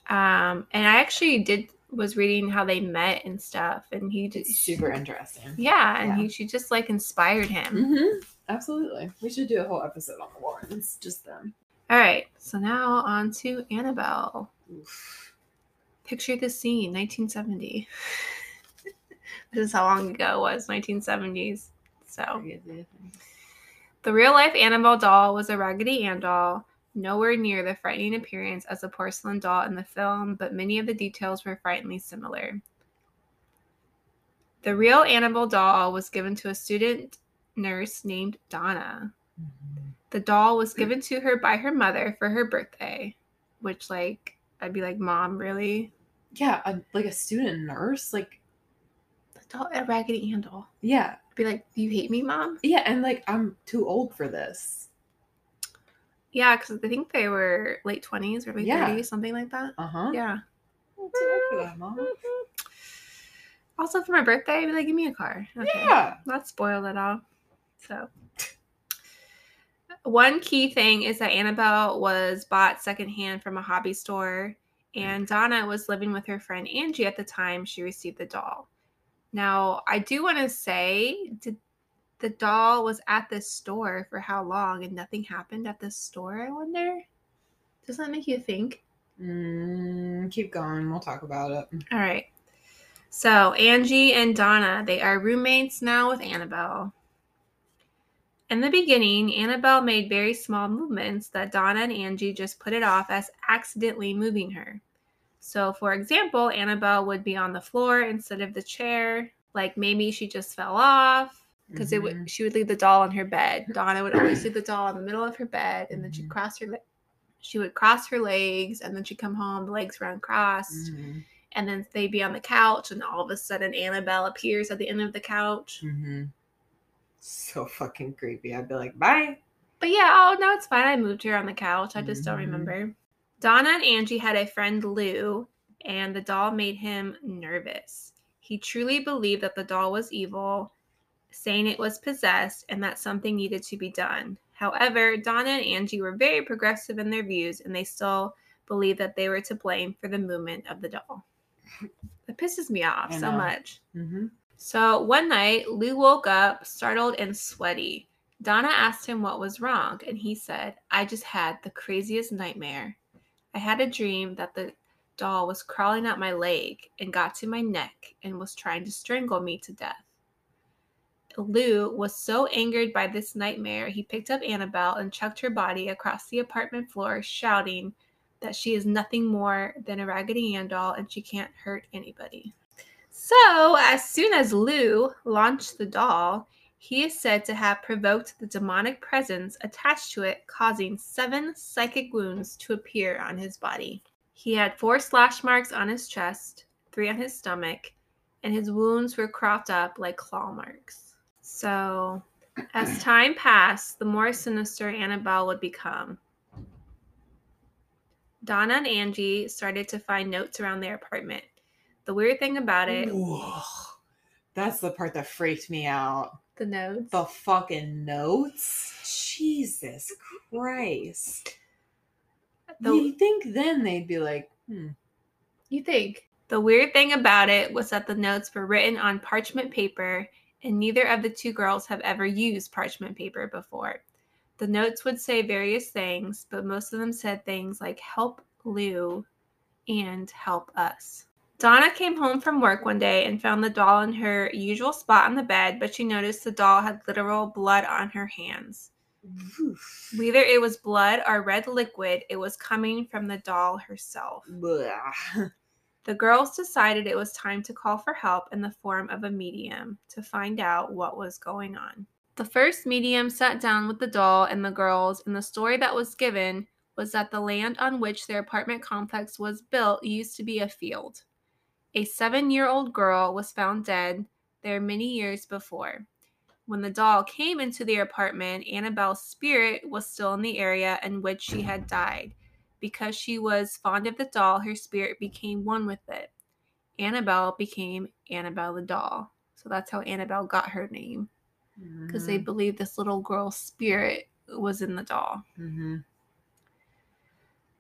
Um, and I actually did was reading how they met and stuff, and he just It's super interesting. Yeah, and Yeah. he she just like inspired him. hmm Absolutely. We should do a whole episode on the Warrens, just them. All right, so now on to Annabelle. Oof. Picture the scene, 1970. this is how long ago it was, 1970s. So, the real life Annabelle doll was a Raggedy Ann doll, nowhere near the frightening appearance as a porcelain doll in the film, but many of the details were frighteningly similar. The real Annabelle doll was given to a student nurse named Donna. The doll was given to her by her mother for her birthday, which, like, I'd be like, Mom, really? Yeah, a, like a student nurse. Like, The doll, a Raggedy Ann doll. yeah, I'd be like, Do you hate me, Mom? yeah, and like I'm too old for this. Yeah, because I think they were late 20s, early Yeah. 30s, something like that. Uh huh. Yeah. I'm too old for that, mom. Also, for my birthday, I'd be like, Give me a car. Okay. Yeah. Not spoiled at all. So, one key thing is that Annabelle was bought secondhand from a hobby store, and Donna was living with her friend Angie at the time she received the doll. Now, I do want to say, did the doll was at this store for how long and nothing happened at this store? I wonder. Does that make you think? Mm, keep going. We'll talk about it. All right. So Angie and Donna, they are roommates now with Annabelle. In the beginning, Annabelle made very small movements that Donna and Angie just put it off as accidentally moving her. So, for example, Annabelle would be on the floor instead of the chair, like maybe she just fell off because it Mhm. would she would leave the doll on her bed. Donna would always leave the doll in the middle of her bed, and then she'd Mhm. cross her she would cross her legs, and then she'd come home, the legs were uncrossed Mhm. and then they'd be on the couch and all of a sudden annabelle appears at the end of the couch Mhm. So fucking creepy. I'd be like, bye. but yeah oh no it's fine i moved her on the couch i just don't Mhm. remember donna and angie had a friend lou and the doll made him nervous he truly believed that the doll was evil saying it was possessed and that something needed to be done however donna and angie were very progressive in their views and they still believed that they were to blame for the movement of the doll it pisses me off so much Mm-hmm. So one night, Lou woke up startled and sweaty. Donna asked him what was wrong, and he said, I just had the craziest nightmare. I had a dream that the doll was crawling up my leg and got to my neck and was trying to strangle me to death. Lou was so angered by this nightmare, he picked up Annabelle and chucked her body across the apartment floor, shouting that she is nothing more than a Raggedy Ann doll and she can't hurt anybody. So, as soon as Lou launched the doll, he is said to have provoked the demonic presence attached to it, causing seven psychic wounds to appear on his body. He had four slash marks on his chest, three on his stomach, and his wounds were cropped up like claw marks. So, as time passed, the more sinister Annabelle would become. Donna and Angie started to find notes around their apartment. The weird thing about it, Whoa. That's the part that freaked me out. the notes. The fucking notes. Jesus Christ. The- you think then they'd be like, hmm. You think? The weird thing about it was that the notes were written on parchment paper, and neither of the two girls have ever used parchment paper before. The notes would say various things, but most of them said things like help Lou and help us. Donna came home from work one day and found the doll in her usual spot on the bed, but she noticed the doll had literal blood on her hands. Oof. Whether it was blood or red liquid, it was coming from the doll herself. Blah. The girls decided it was time to call for help in the form of a medium to find out what was going on. The first medium sat down with the doll and the girls, and the story that was given was that the land on which their apartment complex was built used to be a field. A seven year old girl was found dead there many years before. When the doll came into their apartment, Annabelle's spirit was still in the area in which she had died. Because she was fond of the doll, her spirit became one with it. Annabelle became Annabelle the doll. So that's how Annabelle got her name because they believed this little girl's spirit was in the doll. hmm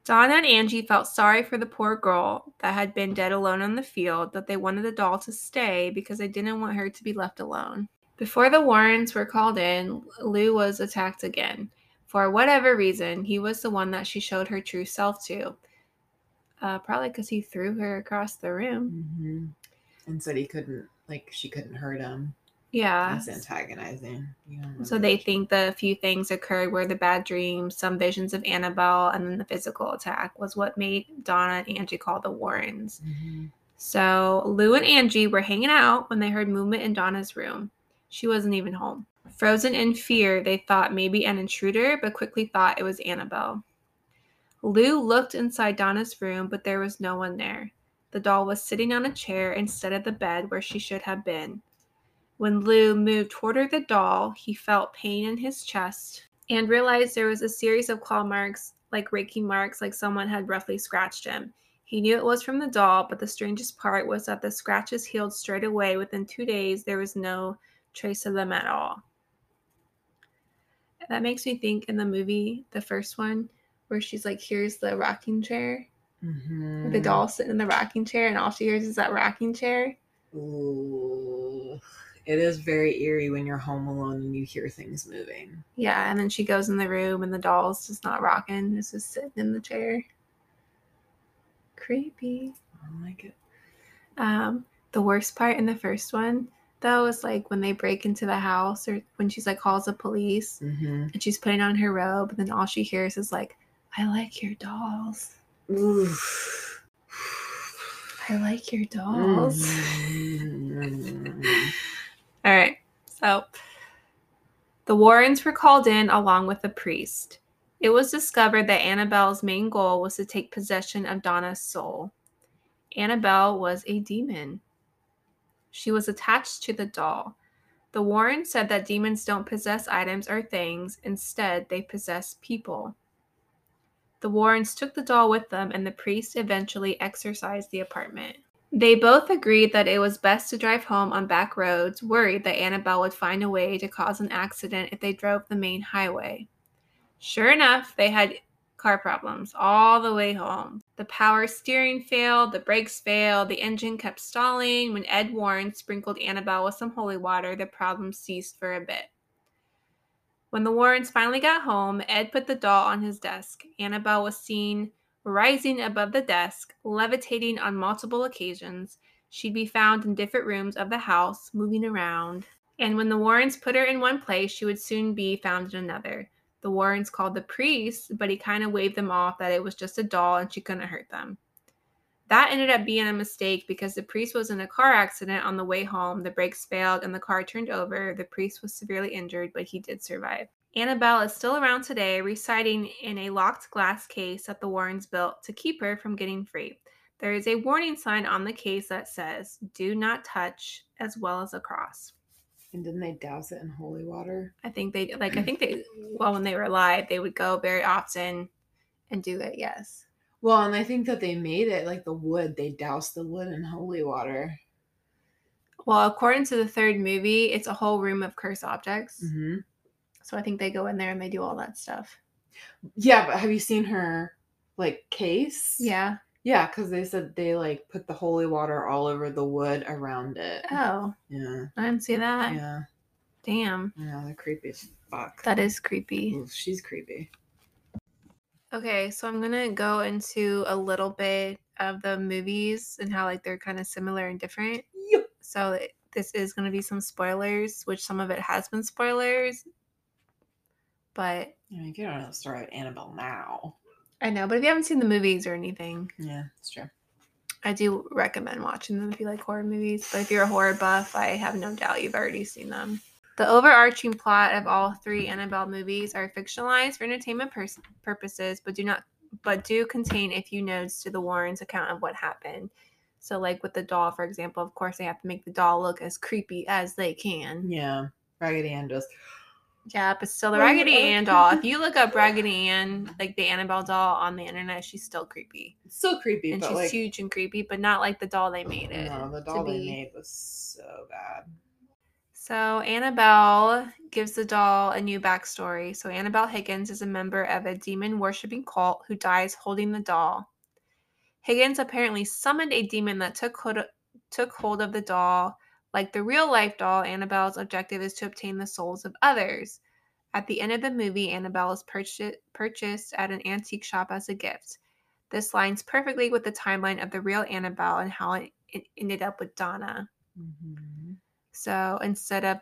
Donna and Angie felt sorry for the poor girl that had been dead alone on the field, that they wanted the doll to stay because they didn't want her to be left alone. Before the Warrens were called in, Lou was attacked again. For whatever reason, he was the one that she showed her true self to. Uh, probably because he threw her across the room. hmm And said he couldn't, like, she couldn't hurt him. Yeah. That's antagonizing. So they think the few things occurred were the bad dreams, some visions of Annabelle, and then the physical attack was what made Donna and Angie call the Warrens. Mhm. So Lou and Angie were hanging out when they heard movement in Donna's room. She wasn't even home. Frozen in fear, they thought maybe an intruder, but quickly thought it was Annabelle. Lou looked inside Donna's room, but there was no one there. The doll was sitting on a chair instead of the bed where she should have been. When Lou moved toward the doll, he felt pain in his chest and realized there was a series of claw marks, like raking marks, like someone had roughly scratched him. He knew it was from the doll, but the strangest part was that the scratches healed straight away. Within two days, there was no trace of them at all. That makes me think in the movie, the first one, where she's like, here's the rocking chair. Mhm. The doll sitting in the rocking chair, and all she hears is that rocking chair. Ooh. It is very eerie when you're home alone and you hear things moving. Yeah, and then she goes in the room, and the doll's just not rocking; it's just sitting in the chair. Creepy. I like it. Um, the worst part in the first one, though, is like when they break into the house, or when she's like calls the police, Mm-hmm. and she's putting on her robe, and then all she hears is like, "I like your dolls. Oof. I like your dolls." Mhm. All right. So the Warrens were called in along with a priest. It was discovered that Annabelle's main goal was to take possession of Donna's soul. Annabelle was a demon. She was attached to the doll. The Warrens said that demons don't possess items or things, instead, they possess people. The Warrens took the doll with them, and the priest eventually exorcised the apartment. They both agreed that it was best to drive home on back roads, worried that Annabelle would find a way to cause an accident if they drove the main highway. Sure enough, they had car problems all the way home. The power steering failed, the brakes failed, the engine kept stalling. When Ed Warren sprinkled Annabelle with some holy water, the problem ceased for a bit. When the Warrens finally got home, Ed put the doll on his desk. Annabelle was seen rising above the desk, levitating on multiple occasions. She'd be found in different rooms of the house, moving around. And when the Warrens put her in one place, she would soon be found in another. The Warrens called the priest, but he kind of waved them off that it was just a doll and she couldn't hurt them. That ended up being a mistake because the priest was in a car accident on the way home. The brakes failed and the car turned over. The priest was severely injured, but he did survive. Annabelle is still around today, residing in a locked glass case that the Warrens built to keep her from getting free. There is a warning sign on the case that says, Do not touch, as well as a cross. And didn't they douse it in holy water? I think they, like, I think they, well, when they were alive, they would go very often and do it, yes. Well, and I think that they made it like the wood. They doused the wood in holy water. Well, according to the third movie, it's a whole room of cursed objects. Mm-hmm. So I think they go in there and they do all that stuff. Yeah, but have you seen her like case? Yeah. Yeah, because they said they like put the holy water all over the wood around it. Oh, Yeah. I didn't see that. Yeah. Damn. Yeah, they're creepy as fuck. That is creepy. Ooh, she's creepy. Okay, so I'm gonna go into a little bit of the movies and how like they're kind of similar and different. Yep. So it- this is gonna be some spoilers, which some of it has been spoilers. But I mean, you don't know the story of Annabelle now. I know, but if you haven't seen the movies or anything, Yeah, it's true. I do recommend watching them if you like horror movies. But if you're a horror buff, I have no doubt you've already seen them. The overarching plot of all three Annabelle movies are fictionalized for entertainment pers- purposes, but do not but do contain a few notes to the Warrens' account of what happened. So, like with the doll, for example, of course they have to make the doll look as creepy as they can. Yeah. Raggedy Ann just Yeah, but still, the Raggedy. Ann doll. If you look up Raggedy Ann, like the Annabelle doll on the internet, she's still creepy, so creepy, and but she's like huge and creepy, but not like the doll they made it. no, the doll they be. made was so bad. So Annabelle gives the doll a new backstory. So Annabelle Higgins is a member of a demon worshipping cult who dies holding the doll. Higgins apparently summoned a demon that took hold, took hold of the doll. Like the real life doll, Annabelle's objective is to obtain the souls of others. At the end of the movie, Annabelle is purchased purchased at an antique shop as a gift. This lines perfectly with the timeline of the real Annabelle and how it, it ended up with Donna. Mm-hmm. So instead of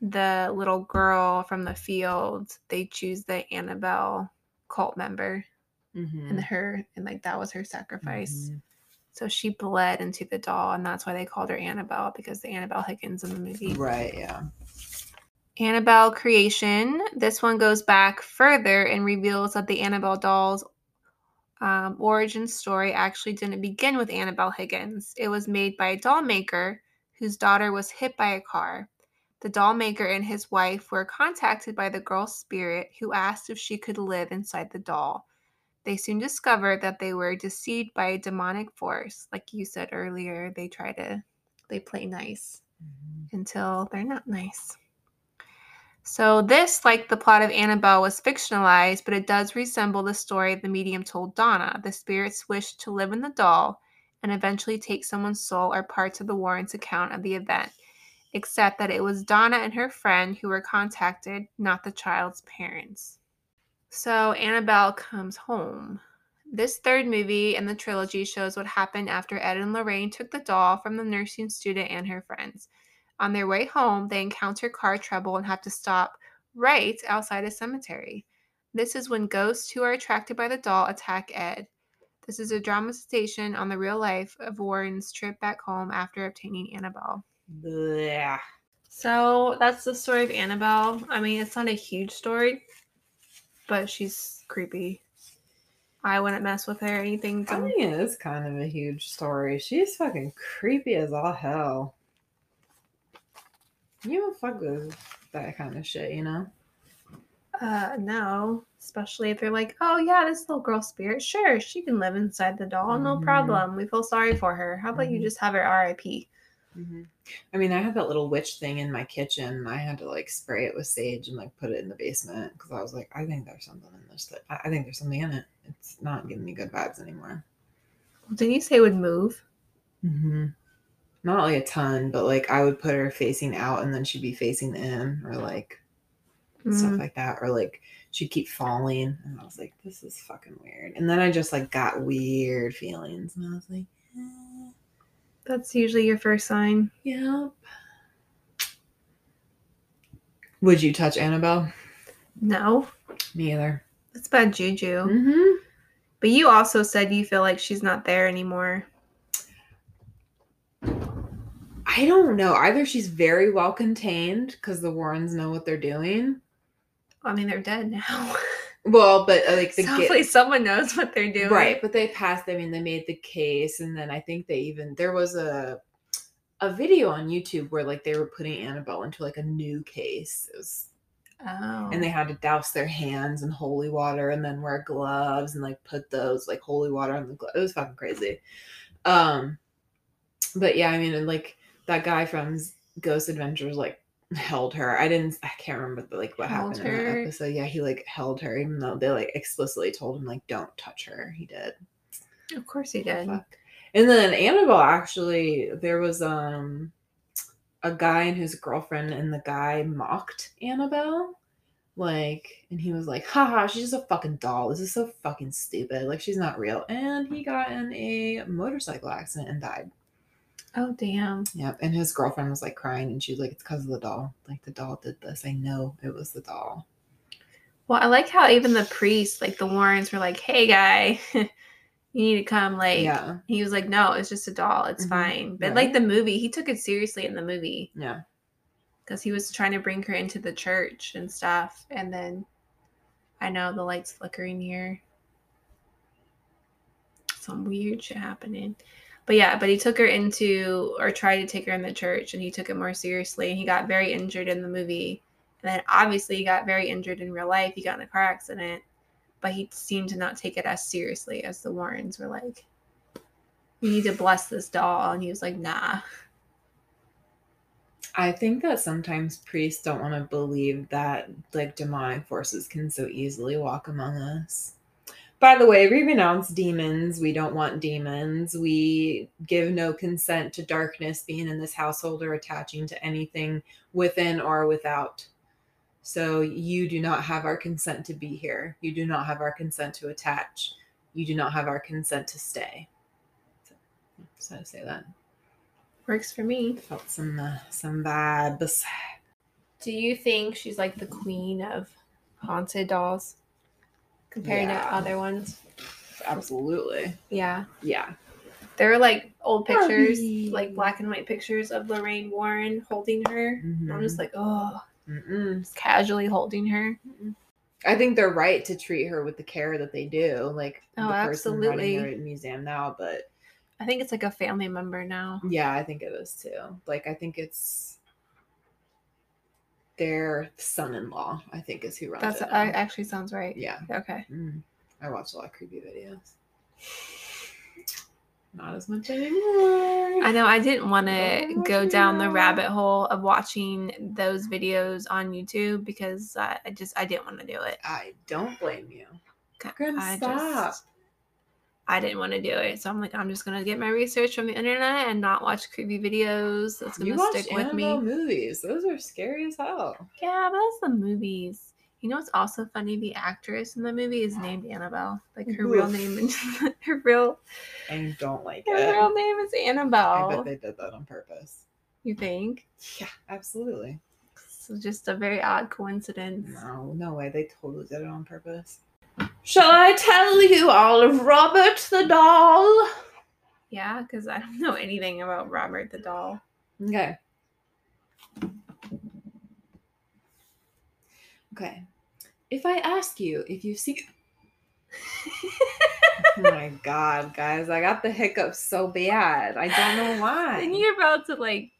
the little girl from the field, they choose the Annabelle cult member Mm-hmm. and her, and like that was her sacrifice. Mhm. So she bled into the doll, and that's why they called her Annabelle because the Annabelle Higgins in the movie. Right, yeah. Annabelle creation. This one goes back further and reveals that the Annabelle doll's um, origin story actually didn't begin with Annabelle Higgins. It was made by a doll maker whose daughter was hit by a car. The doll maker and his wife were contacted by the girl's spirit, who asked if she could live inside the doll. They soon discovered that they were deceived by a demonic force. Like you said earlier, they try to, they play nice Mhm. until they're not nice. So, this, like the plot of Annabelle, was fictionalized, but it does resemble the story the medium told Donna. The spirits wish to live in the doll and eventually take someone's soul or parts of the Warrens' account of the event, except that it was Donna and her friend who were contacted, not the child's parents. So, Annabelle comes home. This third movie in the trilogy shows what happened after Ed and Lorraine took the doll from the nursing student and her friends. On their way home, they encounter car trouble and have to stop right outside a cemetery. This is when ghosts who are attracted by the doll attack Ed. This is a dramatization on the real life of Warren's trip back home after obtaining Annabelle. Blah. So that's the story of Annabelle. I mean, it's not a huge story, but she's creepy. I wouldn't mess with her or anything. I To, think it is kind of a huge story. She's fucking creepy as all hell. You don't fuck with that kind of shit, you know? uh, no, especially if they're like, oh yeah, this little girl spirit, sure, she can live inside the doll, no Mhm. problem. We feel sorry for her. How about you Mhm. just have her RIP? I mean, I had that little witch thing in my kitchen. and I had to like spray it with sage and like put it in the basement because I was like, I think there's something in this. That I think there's something in it. It's not giving me good vibes anymore. Well, Didn't you say it would move? Mm-hmm. Not like a ton, but like I would put her facing out and then she'd be facing in or like stuff Mm, like that. Or like she'd keep falling. And I was like, this is fucking weird. And then I just like got weird feelings. And I was like, eh, that's usually your first sign. yep. Would you touch Annabelle? No, Me either. that's bad juju. Mm-hmm. But you also said you feel like she's not there anymore. I don't know. Either she's very well contained because the Warrens know what they're doing. I mean, they're dead now. Well, but uh, like the so ga- hopefully someone knows what they're doing. right, but they passed. I mean, they made the case, and then I think they even there was a a video on YouTube where like they were putting Annabelle into like a new case. It was Oh. and they had to douse their hands in holy water and then wear gloves and like put those like holy water on the gloves. It was fucking crazy. Um, but yeah, I mean, and like that guy from Ghost Adventures like held her. I didn't. I can't remember the, like what Held happened in that episode. Yeah, he like held her, even though they like explicitly told him like don't touch her. He did. Of course he did. And then Annabelle actually, there was um a guy and his girlfriend, and the guy mocked Annabelle. Like, and he was like, haha, she's just a fucking doll. This is so fucking stupid. Like, she's not real. And he got in a motorcycle accident and died. Oh damn. Yep. And his girlfriend was like crying, and she was like, it's because of the doll. Like, the doll did this. I know it was the doll. Well, I like how even the priests, like the Warrens, were like, "Hey, guy, you need to come." Like, Yeah. he was like, "No, it's just a doll. It's Mhm. fine." But Right. like the movie, he took it seriously in the movie Yeah. because he was trying to bring her into the church and stuff. And then I know the lights flickering here. Some weird shit happening. But yeah, but he took her into or tried to take her in the church and he took it more seriously and he got very injured in the movie. And then obviously he got very injured in real life. He got in a car accident, but he seemed to not take it as seriously as the Warrens were like, You need to bless this doll. And he was like, nah. I think that sometimes priests don't want to believe that like demonic forces can so easily walk among us. By the way, we renounce demons. We don't want demons. We give no consent to darkness being in this household or attaching to anything within or without. So you do not have our consent to be here. You do not have our consent to attach. You do not have our consent to stay. So, had to say that. Works for me. Felt some uh, some vibes. Do you think she's like the queen of haunted dolls compared Yeah. to other ones? Absolutely. Yeah. Yeah. There are like old pictures, Barbie. like black and white pictures of Lorraine Warren holding her. I'm just mm-hmm. like, oh, Mm-mm. just casually holding her. I think they're right to treat her with the care that they do. Like Oh, the person running absolutely. museum now, but I think it's like a family member now. yeah, I think it is too. Like I think it's their son-in-law. I think is who runs That's it. I, actually sounds right. yeah. Okay. Mm. I watch a lot of creepy videos. Not as much anymore. I know I didn't want to go down the rabbit hole of watching those videos on YouTube because uh, I just I didn't want to do it. I don't blame you. I stop. just I didn't want to do it, so I'm like I'm just gonna get my research from the internet and not watch creepy videos. That's You gonna watched stick with me. Movies. Those are scary as hell. Yeah, but that's the movies. You know what's also funny? The actress in the movie is named Annabelle. Like her real name and her real I don't like it. her it. real name is Annabelle. I bet they did that on purpose. You think? Yeah, absolutely. So just a very odd coincidence. No, no way. They totally did it on purpose. Shall I tell you all of Robert the doll? Yeah, because I don't know anything about Robert the doll. Okay. Okay. If I ask you if you see. oh my god, guys. I got the hiccups so bad. I don't know why. and you're about to like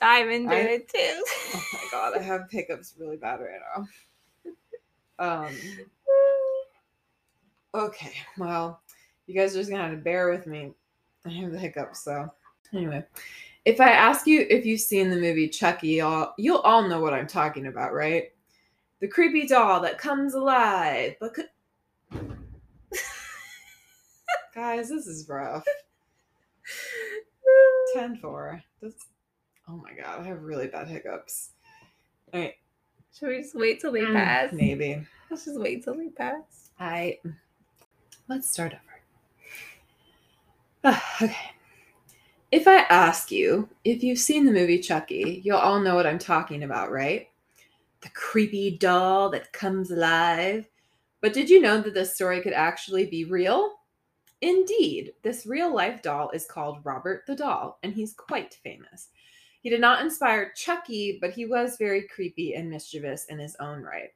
dive into I- it too. Oh my god, I have hiccups really bad right now. Um. Okay, well, you guys are just gonna have to bear with me. I have the hiccups, so anyway. If I ask you if you've seen the movie Chucky, you'll you'll all know what I'm talking about, right? The creepy doll that comes alive. But could... guys, this is rough. 10 4. This... Oh my god, I have really bad hiccups. All right, Should we just wait till they Mm, pass? maybe. Let's just wait till they pass. I let's start over. Ah, okay. If I ask you if you've seen the movie Chucky, you'll all know what I'm talking about, right? the creepy doll that comes alive. But did you know that this story could actually be real? Indeed, this real life doll is called Robert the Doll, and he's quite famous. He did not inspire Chucky, but he was very creepy and mischievous in his own right.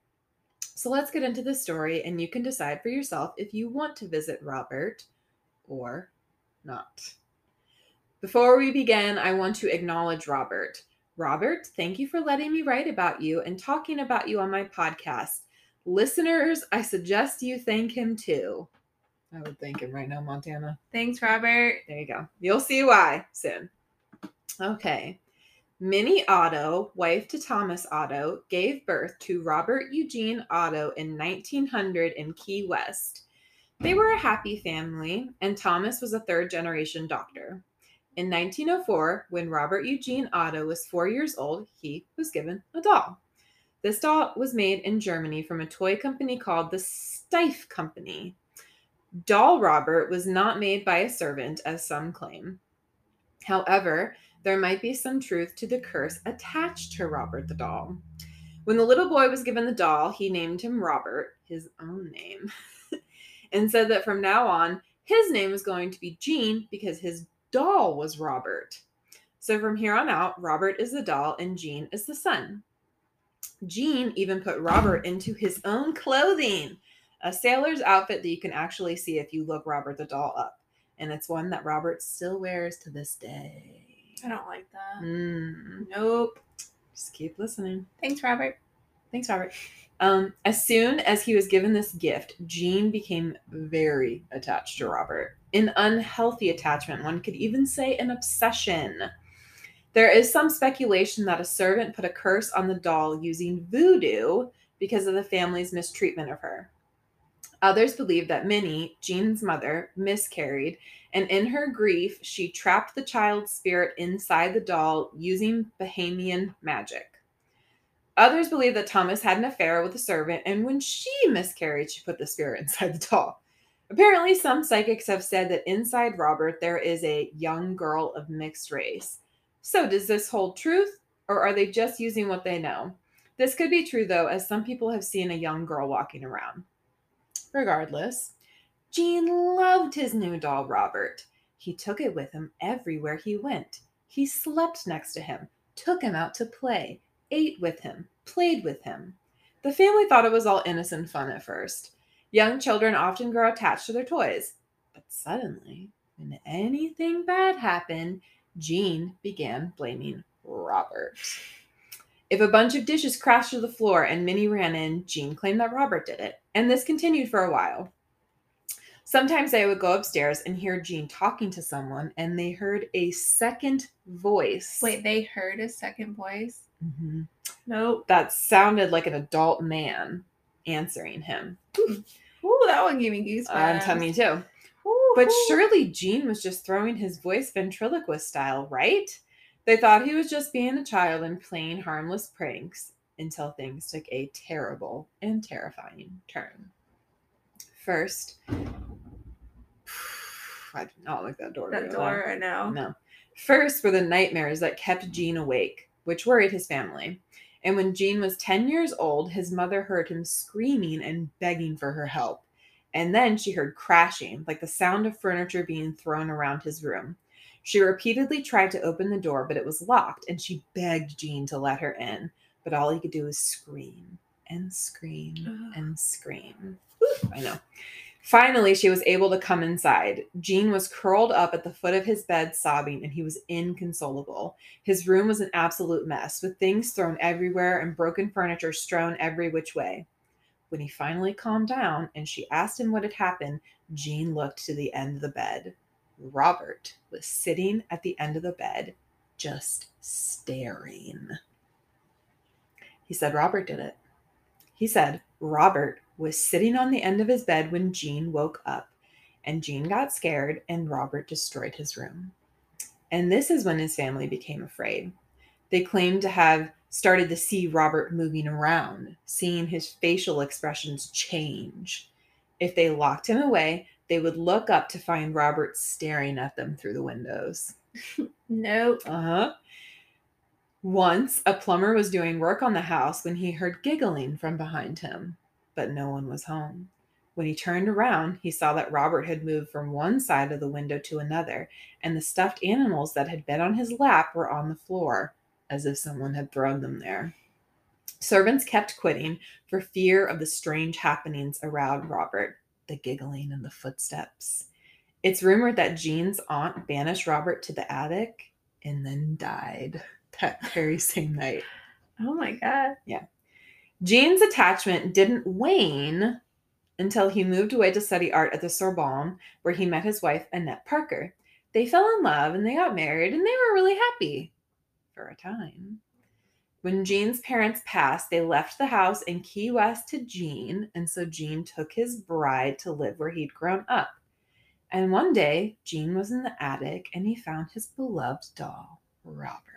So let's get into the story, and you can decide for yourself if you want to visit Robert or not. Before we begin, I want to acknowledge Robert. Robert, thank you for letting me write about you and talking about you on my podcast. Listeners, I suggest you thank him too. I would thank him right now, Montana. Thanks, Robert. There you go. You'll see why soon. Okay. Minnie Otto, wife to Thomas Otto, gave birth to Robert Eugene Otto in 1900 in Key West. They were a happy family, and Thomas was a third generation doctor. In 1904, when Robert Eugene Otto was four years old, he was given a doll. This doll was made in Germany from a toy company called the Steiff Company. Doll Robert was not made by a servant, as some claim. However, there might be some truth to the curse attached to Robert the doll. When the little boy was given the doll, he named him Robert, his own name, and said that from now on, his name was going to be Gene because his doll was Robert. So from here on out, Robert is the doll and Gene is the son. Gene even put Robert into his own clothing a sailor's outfit that you can actually see if you look Robert the doll up. And it's one that Robert still wears to this day. I don't like that. Mm, Nope. just keep listening. Thanks, Robert. Thanks, Robert. Um, as soon as he was given this gift, Gene became very attached to Robert. An unhealthy attachment, one could even say an obsession. There is some speculation that a servant put a curse on the doll using voodoo because of the family's mistreatment of her. Others believe that Minnie, Gene's mother, miscarried, and in her grief, she trapped the child's spirit inside the doll using Bahamian magic. Others believe that Thomas had an affair with a servant, and when she miscarried, she put the spirit inside the doll. Apparently, some psychics have said that inside Robert there is a young girl of mixed race. So, does this hold truth, or are they just using what they know? This could be true, though, as some people have seen a young girl walking around. Regardless, Gene loved his new doll, Robert. He took it with him everywhere he went. He slept next to him, took him out to play, ate with him, played with him. The family thought it was all innocent fun at first. Young children often grow attached to their toys. But suddenly, when anything bad happened, Gene began blaming Robert. If a bunch of dishes crashed to the floor and Minnie ran in, Gene claimed that Robert did it. And this continued for a while. Sometimes they would go upstairs and hear Gene talking to someone, and they heard a second voice. Wait, they heard a second voice? Mhm. Nope. that sounded like an adult man answering him. Ooh, that one gave me goosebumps. I'm telling you too. Ooh, But ooh. surely Gene was just throwing his voice ventriloquist style, right? They thought he was just being a child and playing harmless pranks until things took a terrible and terrifying turn. First, I did not like that door. that door. I know. No. First were the nightmares that kept Gene awake, which worried his family. And when Gene was 10 years old, his mother heard him screaming and begging for her help. And then she heard crashing, like the sound of furniture being thrown around his room. She repeatedly tried to open the door, but it was locked, and she begged Gene to let her in. But all he could do was scream and scream and scream. I know. Finally, she was able to come inside. Gene was curled up at the foot of his bed, sobbing, and he was inconsolable. His room was an absolute mess, with things thrown everywhere and broken furniture strewn every which way. When he finally calmed down and she asked him what had happened, Gene looked to the end of the bed. Robert was sitting at the end of the bed, just staring. He said Robert did it. He said Robert was sitting on the end of his bed when Gene woke up, and Gene got scared, and Robert destroyed his room. And this is when his family became afraid. They claimed to have started to see Robert moving around, seeing his facial expressions change. If they locked him away, they would look up to find Robert staring at them through the windows. Nope. Uh huh. Once, a plumber was doing work on the house when he heard giggling from behind him, but no one was home. When he turned around, he saw that Robert had moved from one side of the window to another, and the stuffed animals that had been on his lap were on the floor, as if someone had thrown them there. Servants kept quitting for fear of the strange happenings around Robert, the giggling and the footsteps. It's rumored that Gene's aunt banished Robert to the attic and then died that very same night. Oh my god. Gene's attachment didn't wane until he moved away to study art at the Sorbonne, where he met his wife, Annette Parker. They fell in love and they got married, and they were really happy for a time. When Gene's parents passed, they left the house in Key West to Gene, and so Gene took his bride to live where he'd grown up. And one day, Gene was in the attic and he found his beloved doll, Robert.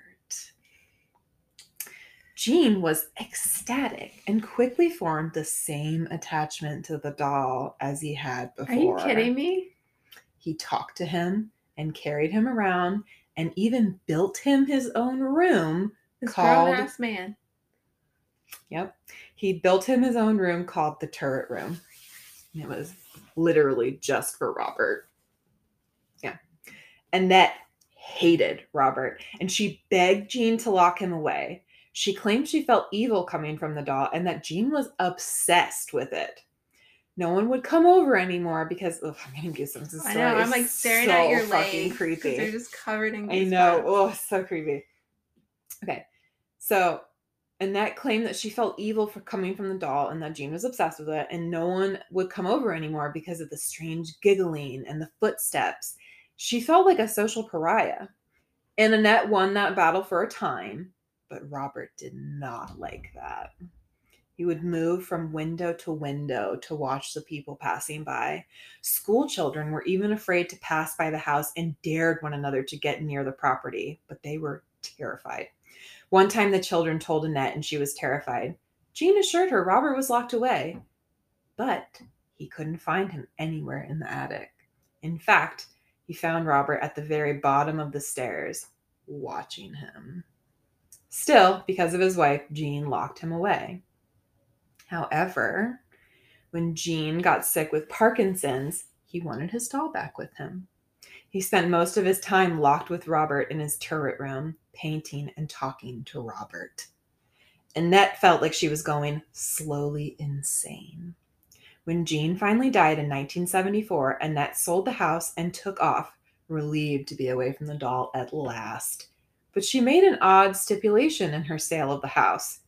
Gene was ecstatic and quickly formed the same attachment to the doll as he had before. Are you kidding me? He talked to him and carried him around and even built him his own room. This Called- grown ass man. Yep. He built him his own room called the turret room. And it was literally just for Robert. Yeah. Annette hated Robert and she begged Gene to lock him away. She claimed she felt evil coming from the doll and that Gene was obsessed with it. No one would come over anymore because ugh, I'm getting goosebumps. This I know. I'm like staring so at your fucking legs creepy. They're just covered in. I know. Oh, so creepy. Okay. So Annette claimed that she felt evil for coming from the doll and that Gene was obsessed with it, and no one would come over anymore because of the strange giggling and the footsteps. She felt like a social pariah. And Annette won that battle for a time, but Robert did not like that. He would move from window to window to watch the people passing by. School children were even afraid to pass by the house and dared one another to get near the property, but they were terrified. One time the children told Annette and she was terrified. Gene assured her Robert was locked away, but he couldn't find him anywhere in the attic. In fact, he found Robert at the very bottom of the stairs, watching him. Still, because of his wife, Gene locked him away. However, when Gene got sick with Parkinson's, he wanted his doll back with him. He spent most of his time locked with Robert in his turret room, painting and talking to Robert. Annette felt like she was going slowly insane. When Gene finally died in 1974, Annette sold the house and took off, relieved to be away from the doll at last. But she made an odd stipulation in her sale of the house.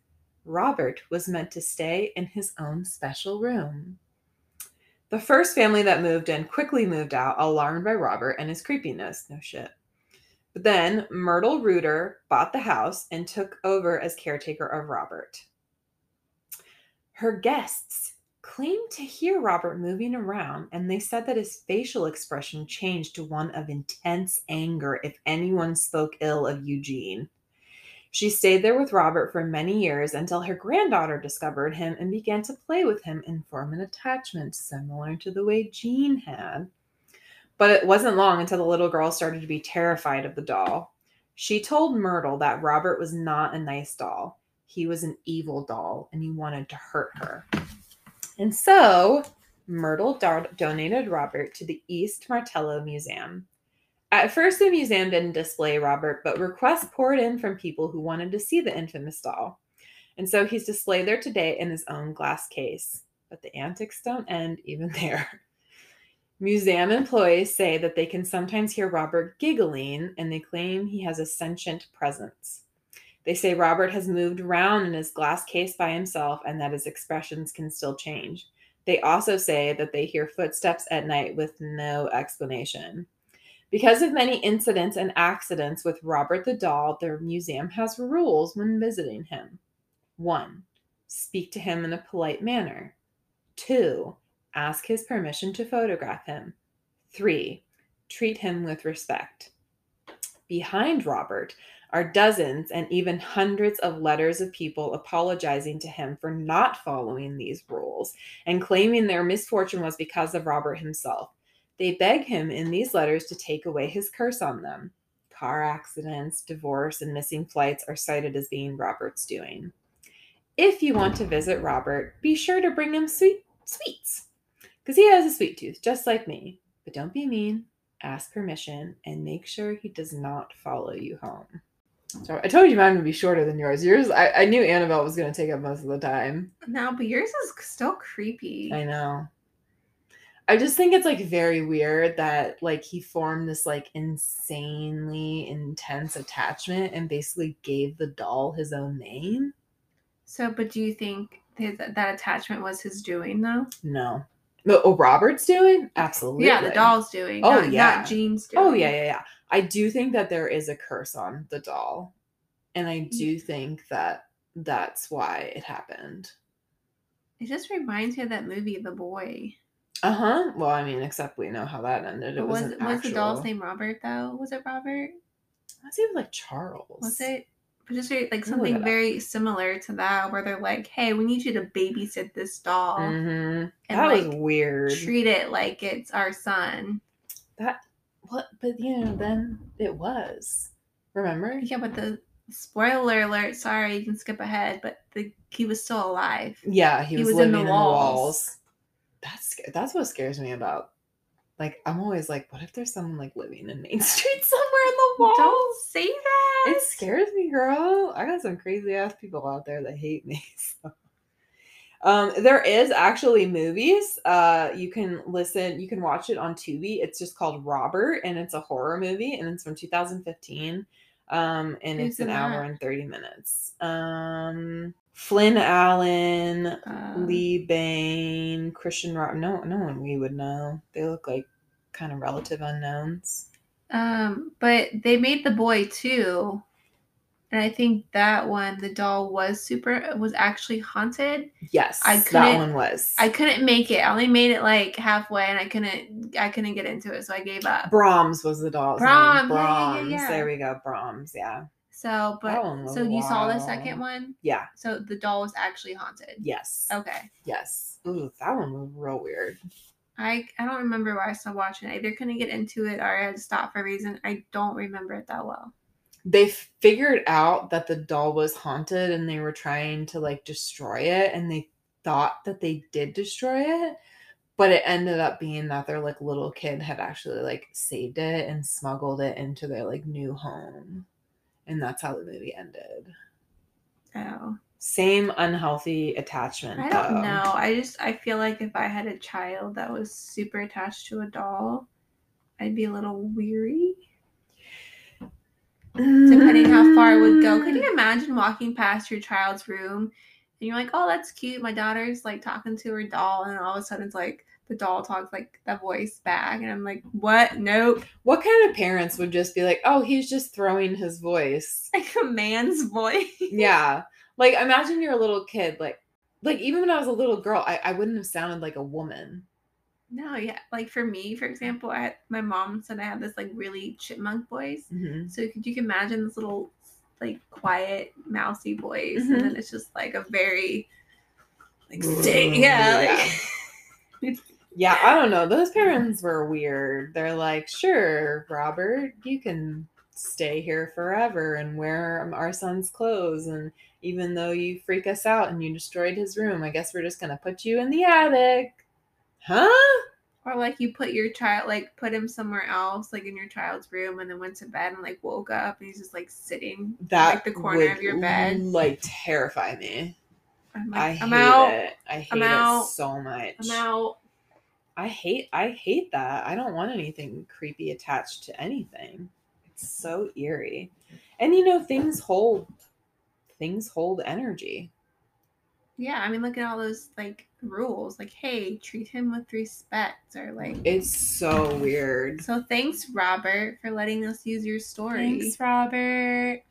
Robert was meant to stay in his own special room. The first family that moved in quickly moved out, alarmed by Robert and his creepiness. No shit. But then Myrtle Reuter bought the house and took over as caretaker of Robert. Her guests claimed to hear Robert moving around, and they said that his facial expression changed to one of intense anger if anyone spoke ill of Eugene. She stayed there with Robert for many years until her granddaughter discovered him and began to play with him and form an attachment similar to the way Gene had. But it wasn't long until the little girl started to be terrified of the doll. She told Myrtle that Robert was not a nice doll. He was an evil doll and he wanted to hurt her. And so Myrtle do- donated Robert to the East Martello Museum. At first, the museum didn't display Robert, but requests poured in from people who wanted to see the infamous doll. And so he's displayed there today in his own glass case. But the antics don't end even there. Museum employees say that they can sometimes hear Robert giggling and they claim he has a sentient presence. They say Robert has moved around in his glass case by himself and that his expressions can still change. They also say that they hear footsteps at night with no explanation. Because of many incidents and accidents with Robert the doll, the museum has rules when visiting him. 1. Speak to him in a polite manner. 2. Ask his permission to photograph him. 3. Treat him with respect. Behind Robert are dozens and even hundreds of letters of people apologizing to him for not following these rules and claiming their misfortune was because of Robert himself. They beg him in these letters to take away his curse on them. car accidents, divorce, and missing flights are cited as being Robert's doing. If you want to visit Robert, be sure to bring him sweet sweets because he has a sweet tooth, just like me. But don't be mean, ask permission, and make sure he does not follow you home. So I told you mine would be shorter than yours. Yours, I, I knew Annabelle was going to take up most of the time. No, but yours is still creepy. I know. I just think it's like very weird that like he formed this like insanely intense attachment and basically gave the doll his own name. So, but do you think his, that attachment was his doing though? No. No, oh, Robert's doing? Absolutely. Yeah, the doll's doing. Oh, not, yeah. Not Gene's doing. Oh yeah, yeah, yeah. I do think that there is a curse on the doll. And I do think that that's why it happened. It just reminds me of that movie, The Boy. Uh-huh. Well, I mean, except we know how that ended. It was was was the doll's name Robert though? Was it Robert? Let's see, like Charles. Was it? But just very, like something it up. very similar to that, where they're like, "Hey, we need you to babysit this doll, Mm-hmm. And, That was like, weird. treat it like it's our son." That what? But you know, then it was. Remember? Yeah, but the spoiler alert. Sorry, you can skip ahead, but the he was still alive. Yeah, he, He was, was in living the in the walls. walls. That's that's what scares me about. Like I'm always like, what if there's someone like living in Main Street somewhere in the walls? Don't say that. It scares me, girl. I got some crazy ass people out there that hate me. So. Um, there is actually movies. Uh, you can listen, you can watch it on Tubi. It's just called Robert, and it's a horror movie, and it's from 2015. Um, and Who's it's an in hour and 30 minutes. Um, Flynn Allen, Uh, Lee Bane, Christian Rock. No, no one we would know. They look like kind of relative unknowns. Um, but they made the boy too, and I think that one, the doll was super was actually haunted. Yes, I that couldn't- one was. I couldn't make it. I only made it like halfway, and I couldn't. I couldn't get into it, so I gave up. Brahms was the doll's Brahms, name. yeah, yeah, yeah. There we go. Brahms. Yeah. So, but so you saw the second one. Yeah. So the doll was actually haunted. Yes. Okay. Yes. Ooh, that one was real weird. I I don't remember why I stopped watching. it. I either couldn't get into it or I had to stop for a reason. I don't remember it that well. They figured out that the doll was haunted and they were trying to like destroy it and they thought that they did destroy it, but it ended up being that their like little kid had actually like saved it and smuggled it into their like new home. And that's how the movie ended. Oh, Same unhealthy attachment. I don't though. know. I just I feel like if I had a child that was super attached to a doll, I'd be a little weary. Depending how far it would go. Could Mm. you imagine walking past your child's room and you're like, oh, that's cute. My daughter's like talking to her doll, and all of a sudden it's like the doll talks like the voice back, and I'm like, what? Nope. What kind of parents would just be like, oh, he's just throwing his voice? Like a man's voice. yeah. Like imagine you're a little kid, like like even when I was a little girl, I, I wouldn't have sounded like a woman. No, yeah. Like for me, for example, I had, my mom said I had this like really chipmunk voice. Mm-hmm. So could you can imagine this little like quiet mousy voice, Mhm. and then it's just like a very like sick, yeah, like, Yeah, I don't know. Those parents were weird. They're like, sure, Robert, you can stay here forever and wear our son's clothes. And even though you freak us out and you destroyed his room, I guess we're just going to put you in the attic. Huh? Or like you put your child, like put him somewhere else, like in your child's room, and then went to bed and like woke up and he's just like sitting That like the corner of your bed. like terrify me. I'm I like, hate I'm out. it. I hate I'm it so much. I'm out. I hate I hate that. I don't want anything creepy attached to anything. It's so eerie. And you know, things hold things hold energy. Yeah, I mean, look at all those like rules. Like, hey, treat him with respect, or like. It's so weird. So thanks, Robert, for letting us use your story. Thanks, Robert.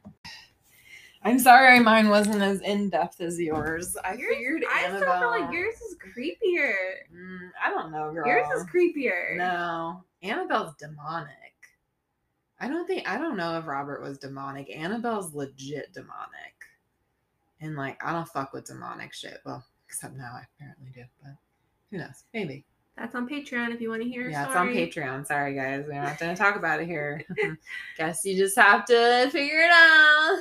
I'm sorry mine wasn't as in depth as yours. I Yours- figured I Annabelle. still feel like yours is creepier. Mm, I don't know, girl. Yours is creepier. No, Annabelle's demonic. I don't think I don't know if Robert was demonic. Annabelle's legit demonic. And like I don't fuck with demonic shit. Well, except now I apparently do, but who knows? Maybe. That's on Patreon if you want to hear. Yeah, story. it's on Patreon. Sorry, guys. We're not going to talk about it here. Guess you just have to figure it out.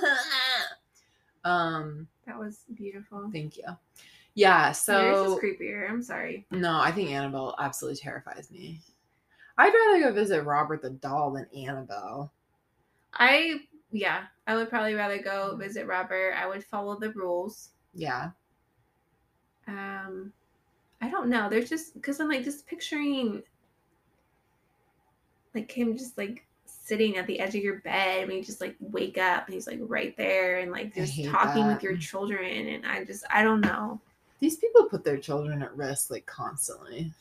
um, That was beautiful. thank you. Yeah, Yours so is creepier. I'm sorry. no, I think Annabelle absolutely terrifies me. I'd rather go visit Robert the doll than Annabelle. I yeah, I would probably rather go visit Robert. I would follow the rules. Yeah. Um, I don't know. There's just because I'm like just picturing like him just like sitting at the edge of your bed and you just like wake up and he's like right there and like just talking with your children and I just I don't know. These people put their children at risk like constantly.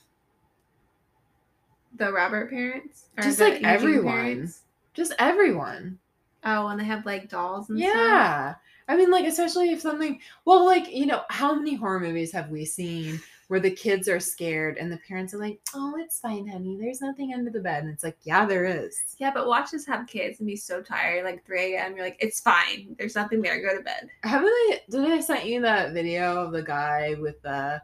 The Robert parents, Just, the like, everyone. Just everyone. Oh, and they have like dolls and stuff. Yeah. I mean, like, especially if something, well, like, you know, how many horror movies have we seen where the kids are scared and the parents are like, oh, it's fine, honey. There's nothing under the bed. And it's like, yeah, there is. Yeah, but watch us have kids and be so tired, like 3 a.m. You're like, it's fine. There's nothing there. Go to bed. Haven't I, did I sent you that video of the guy with the,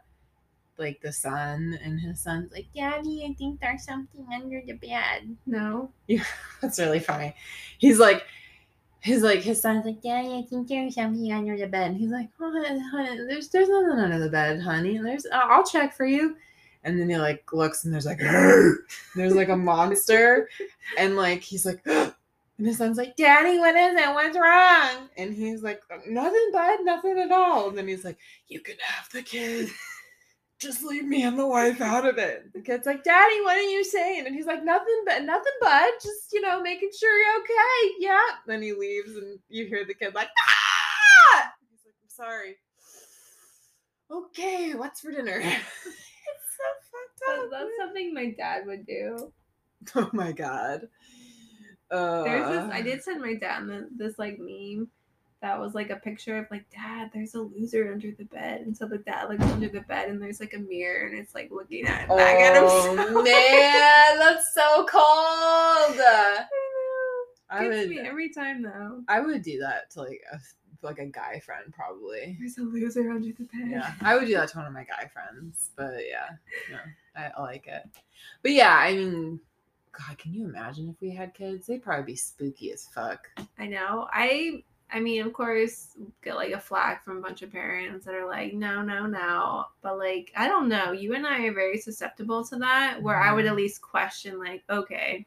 like, the son and his son's like, Daddy, I think there's something under the bed. No. Yeah, That's really funny. He's like, he's like, his son's like, Daddy, I think there's something under the bed. And he's like, oh, honey, there's there's nothing under the bed, honey. There's, I'll check for you. And then he like looks and there's like, there's like a monster, and like he's like, and his son's like, Daddy, what is it? What's wrong? And he's like, nothing, bud, nothing at all. And then he's like, you can have the kid. Just leave me and the wife out of it. The kid's like, Daddy, what are you saying? And he's like, Nothing but nothing bud. Just, you know, making sure you're okay. Yeah. Then he leaves and you hear the kid like, ah! He's like, I'm sorry. Okay, what's for dinner? it's so fucked up. That's something my dad would do. Oh my god. Uh, There's this. I did send my dad this, this like meme that was like a picture of like, Dad, there's a loser under the bed, and so the dad looks under the bed, and there's like a mirror, and it's like looking at Oh back at himself. Oh, man, that's so cold. I I would, me every time though. I would do that to like a like a guy friend probably. There's a loser under the bed. Yeah, I would do that to one of my guy friends, but yeah, no, I, I like it. But yeah, I mean, God, can you imagine if we had kids? They'd probably be spooky as fuck. I know. I I mean, of course, get like a flag from a bunch of parents that are like, no, no, no. But like, I don't know. You and I are very susceptible to that, where I would at Mhm. least question, like, okay,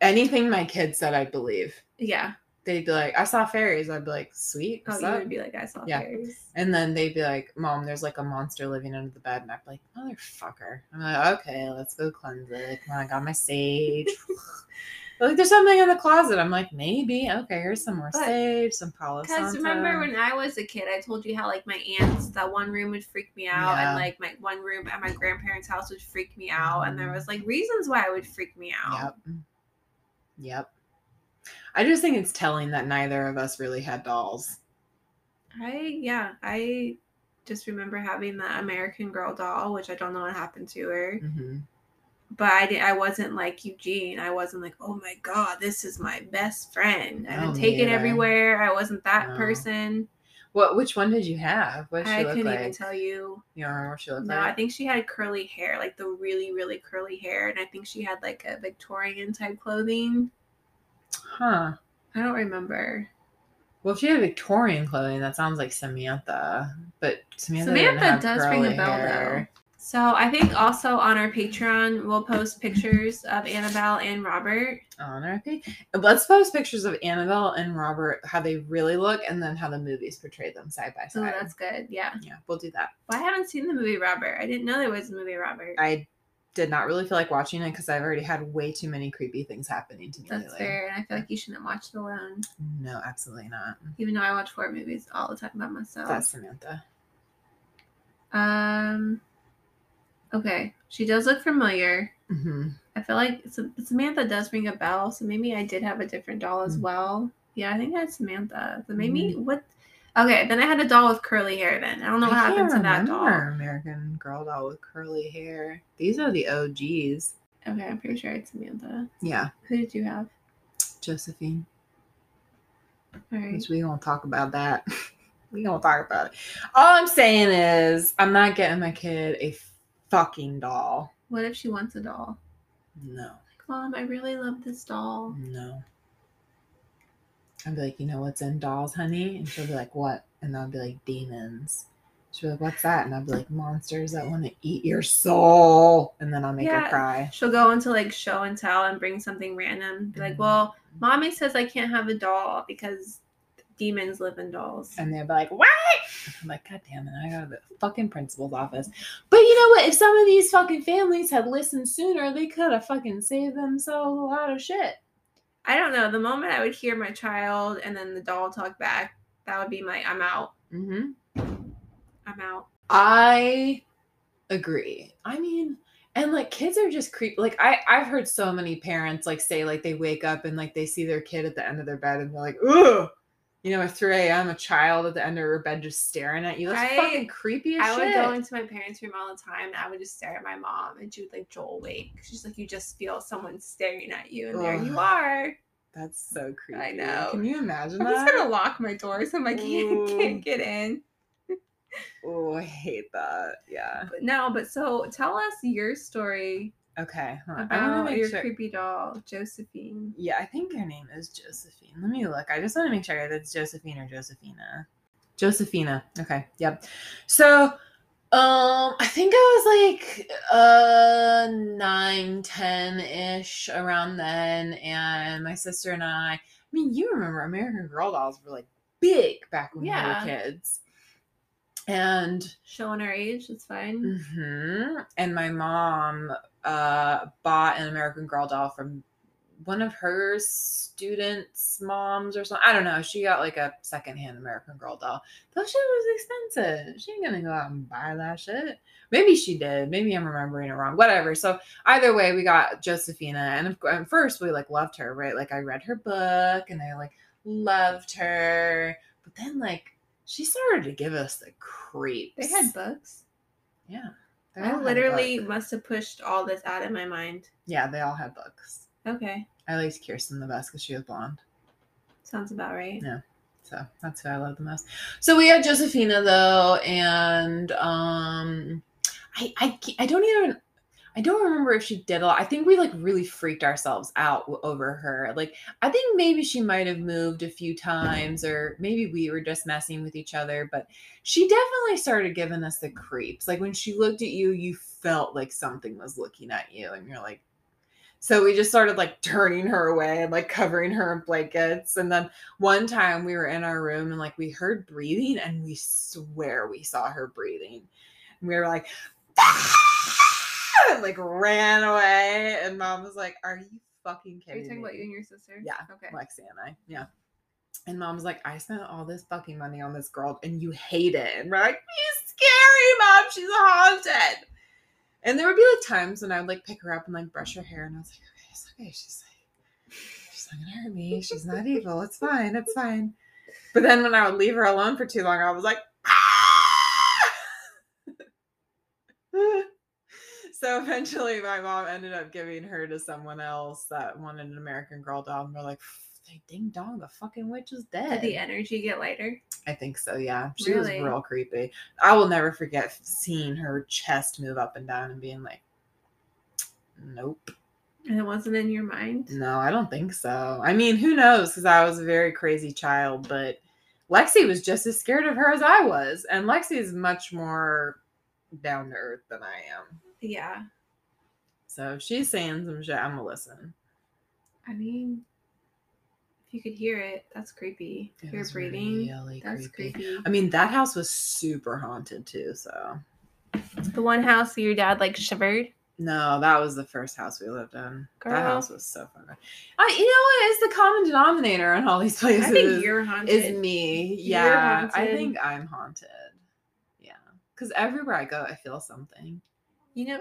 Anything my kids said, I believe. yeah. They'd be like, "I saw fairies." I'd be like, "Sweet." Oh, you up?" would be like, I saw Yeah. fairies. And then they'd be like, Mom, there's like a monster living under the bed. And I'd be like, Motherfucker. I'm like, Okay, let's go cleanse it. Come on, I got my sage. Like, there's something in the closet. I'm like, Maybe. Okay, here's some more But- sage, some Palo Because remember when I was a kid, I told you how like my aunts, that one room would freak me out, Yeah. and like my one room at my grandparents' house would freak me out, and there was like reasons why it would freak me out. Yep. Yep. I just think it's telling that neither of us really had dolls. I yeah, I just remember having the American Girl doll, which I don't know what happened to her. hmm But I did I wasn't like Eugene. I wasn't like, oh my god, this is my best friend. I No, didn't me take it everywhere. I wasn't that No. person. What? Which one did you have? What I couldn't like? even tell you. You don't remember what she looked like. No, I think she had curly hair, like the really, really curly hair, and I think she had like a Victorian type clothing. Huh. I don't remember. Well, if she had Victorian clothing, that sounds like Samantha. But Samantha, Samantha does ring a bell hair. So I think also on our Patreon we'll post pictures of Annabelle and Robert. on our page. Let's post pictures of Annabelle and Robert, how they really look, and then how the movies portray them side by So side. that's good. Yeah. yeah, we'll do that. Well, I haven't seen the movie Robert. I didn't know there was a movie Robert. I did not really feel like watching it because I've already had way too many creepy things happening to me That's lately. fair, and I feel like you shouldn't watch it alone. No, absolutely not. Even though I watch horror movies all the time by myself. That's Samantha. Um. Okay, she does look familiar. hmm I feel like Samantha does ring a bell, so maybe I did have a different doll as Mm. well. Yeah, I think I had Samantha. So maybe what? Okay, then I had a doll with curly hair. Then I don't know what I happened to that doll. American Girl doll with curly hair. These are the OGs. Okay, I'm pretty sure it's Samantha. Yeah, Who did you have? Josephine. All right. Which we won't talk about that. we won't talk about it. All I'm saying is, I'm not getting my kid a fucking doll. What if she wants a doll? No, Like, Mom, I really love this doll. no. I'd be like, you know what's in dolls, honey? And she'll be like, what? And I'll be like, demons. She'll be like, what's that? And I'll be like, monsters that want to eat your soul. And then I'll make Yeah. her cry. She'll go into like show and tell and bring something random. Be like, Mhm. well, mommy says I can't have a doll because demons live in dolls. And they'll be like, what? I'm like, God damn it, I go to the fucking principal's office. But you know what? If some of these fucking families had listened sooner, they could have fucking saved themselves a lot of shit. I don't know. The moment I would hear my child and then the doll talk back, that would be my I'm out. Mm-hmm. I'm out. I agree. I mean, and like kids are just creep. Like I, I've heard so many parents like say like they wake up and like they see their kid at the end of their bed and they're like, ugh. You know, at 3 a.m., a child at the end of her bed just staring at you. That's I- fucking creepy as I shit. would go into my parents' room all the time and I would just stare at my mom and she would like Joel wake. She's like, you just feel someone staring at you and there you are. That's so creepy. I know. Can you imagine I'm that? just gonna lock my door so my kid can't get in. Oh, I hate that. Yeah. But no, but so tell us your story Okay. I want about to make your sure. creepy doll, Josephine. Yeah, I think her name is Josephine. Let me look. I just want to make sure that it's Josephine or Josefina. Josefina. Okay. Yep. So, um, I think I was like uh nine, ten ish around then, and my sister and I. I mean, you remember American Girl dolls were like big back when Yeah. we were kids, and Showing our age, it's fine. hmm And my mom uh, bought an American Girl doll from one of her students' moms or something. I don't know. She got like a secondhand American Girl doll. That shit was expensive. She ain't gonna go out and buy that shit. Maybe she did. Maybe I'm remembering it wrong. Whatever. So either way, we got Josefina, and of, at first we like loved her, right? Like I read her book, and I like loved her. But then like she started to give us the creeps. They had books. Yeah. They I literally must have pushed all this out of my mind. Yeah, they all had books. Okay. I liked Kirsten the best because she was blonde. Sounds about right. Yeah. So that's who I love the most. So we had Josefina though, and um I I I don't even I don't remember if she did a lot. I think we like really freaked ourselves out over her. Like I think maybe she might have moved a few times or maybe we were just messing with each other, but she definitely started giving us the creeps. Like when she looked at you, you felt like something was looking at you and you're like so we just started like turning her away and like covering her in blankets. And then one time we were in our room and like we heard breathing and we swear we saw her breathing. And we were like, and like ran away. And mom was like, Are you fucking kidding? Me? Are you talking me? about you and your sister? Yeah, Okay. Lexi and I. Yeah. And mom's like, I spent all this fucking money on this girl and you hate it. And we're like, She's scary, mom. She's haunted. And there would be like times when I would like pick her up and like brush her hair. And I was like, Okay, it's okay. She's like, She's not gonna hurt me. She's not evil. It's fine. It's fine. But then when I would leave her alone for too long, I was like, "Ah!" so eventually my mom ended up giving her to someone else that wanted an American Girl doll. And we're like, they ding dong, the fucking witch is dead. Did the energy get lighter? I think so, yeah. She was real creepy. I will never forget seeing her chest move up and down and being like, nope. And it wasn't in your mind? No, I don't think so. I mean, who knows? Because I was a very crazy child, but Lexi was just as scared of her as I was. And Lexi is much more down to earth than I am. Yeah. So if she's saying some shit, I'm going to listen. I mean, if you could hear it, that's creepy. It You're breathing. really That's creepy. creepy. I mean, that house was super haunted too. So The one house where your dad like shivered. no, that was the first house we lived in. Girl. That house was so fun. I, you know what is the common denominator in all these places? I think you're haunted. is me. Yeah, I think I'm haunted. Yeah, because everywhere I go, I feel something. You know,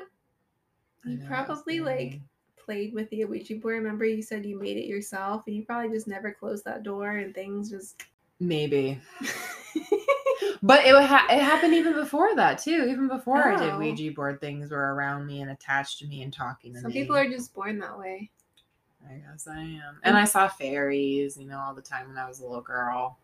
you know, probably like played with the Ouija board. Remember, you said you made it yourself, and you probably just never closed that door, and things just. maybe, but it ha- it happened even before that too. Even before I did Oh. Ouija board, things were around me and attached to me and talking to Some me. people are just born that way. I guess I am. And I saw fairies, you know, all the time when I was a little girl.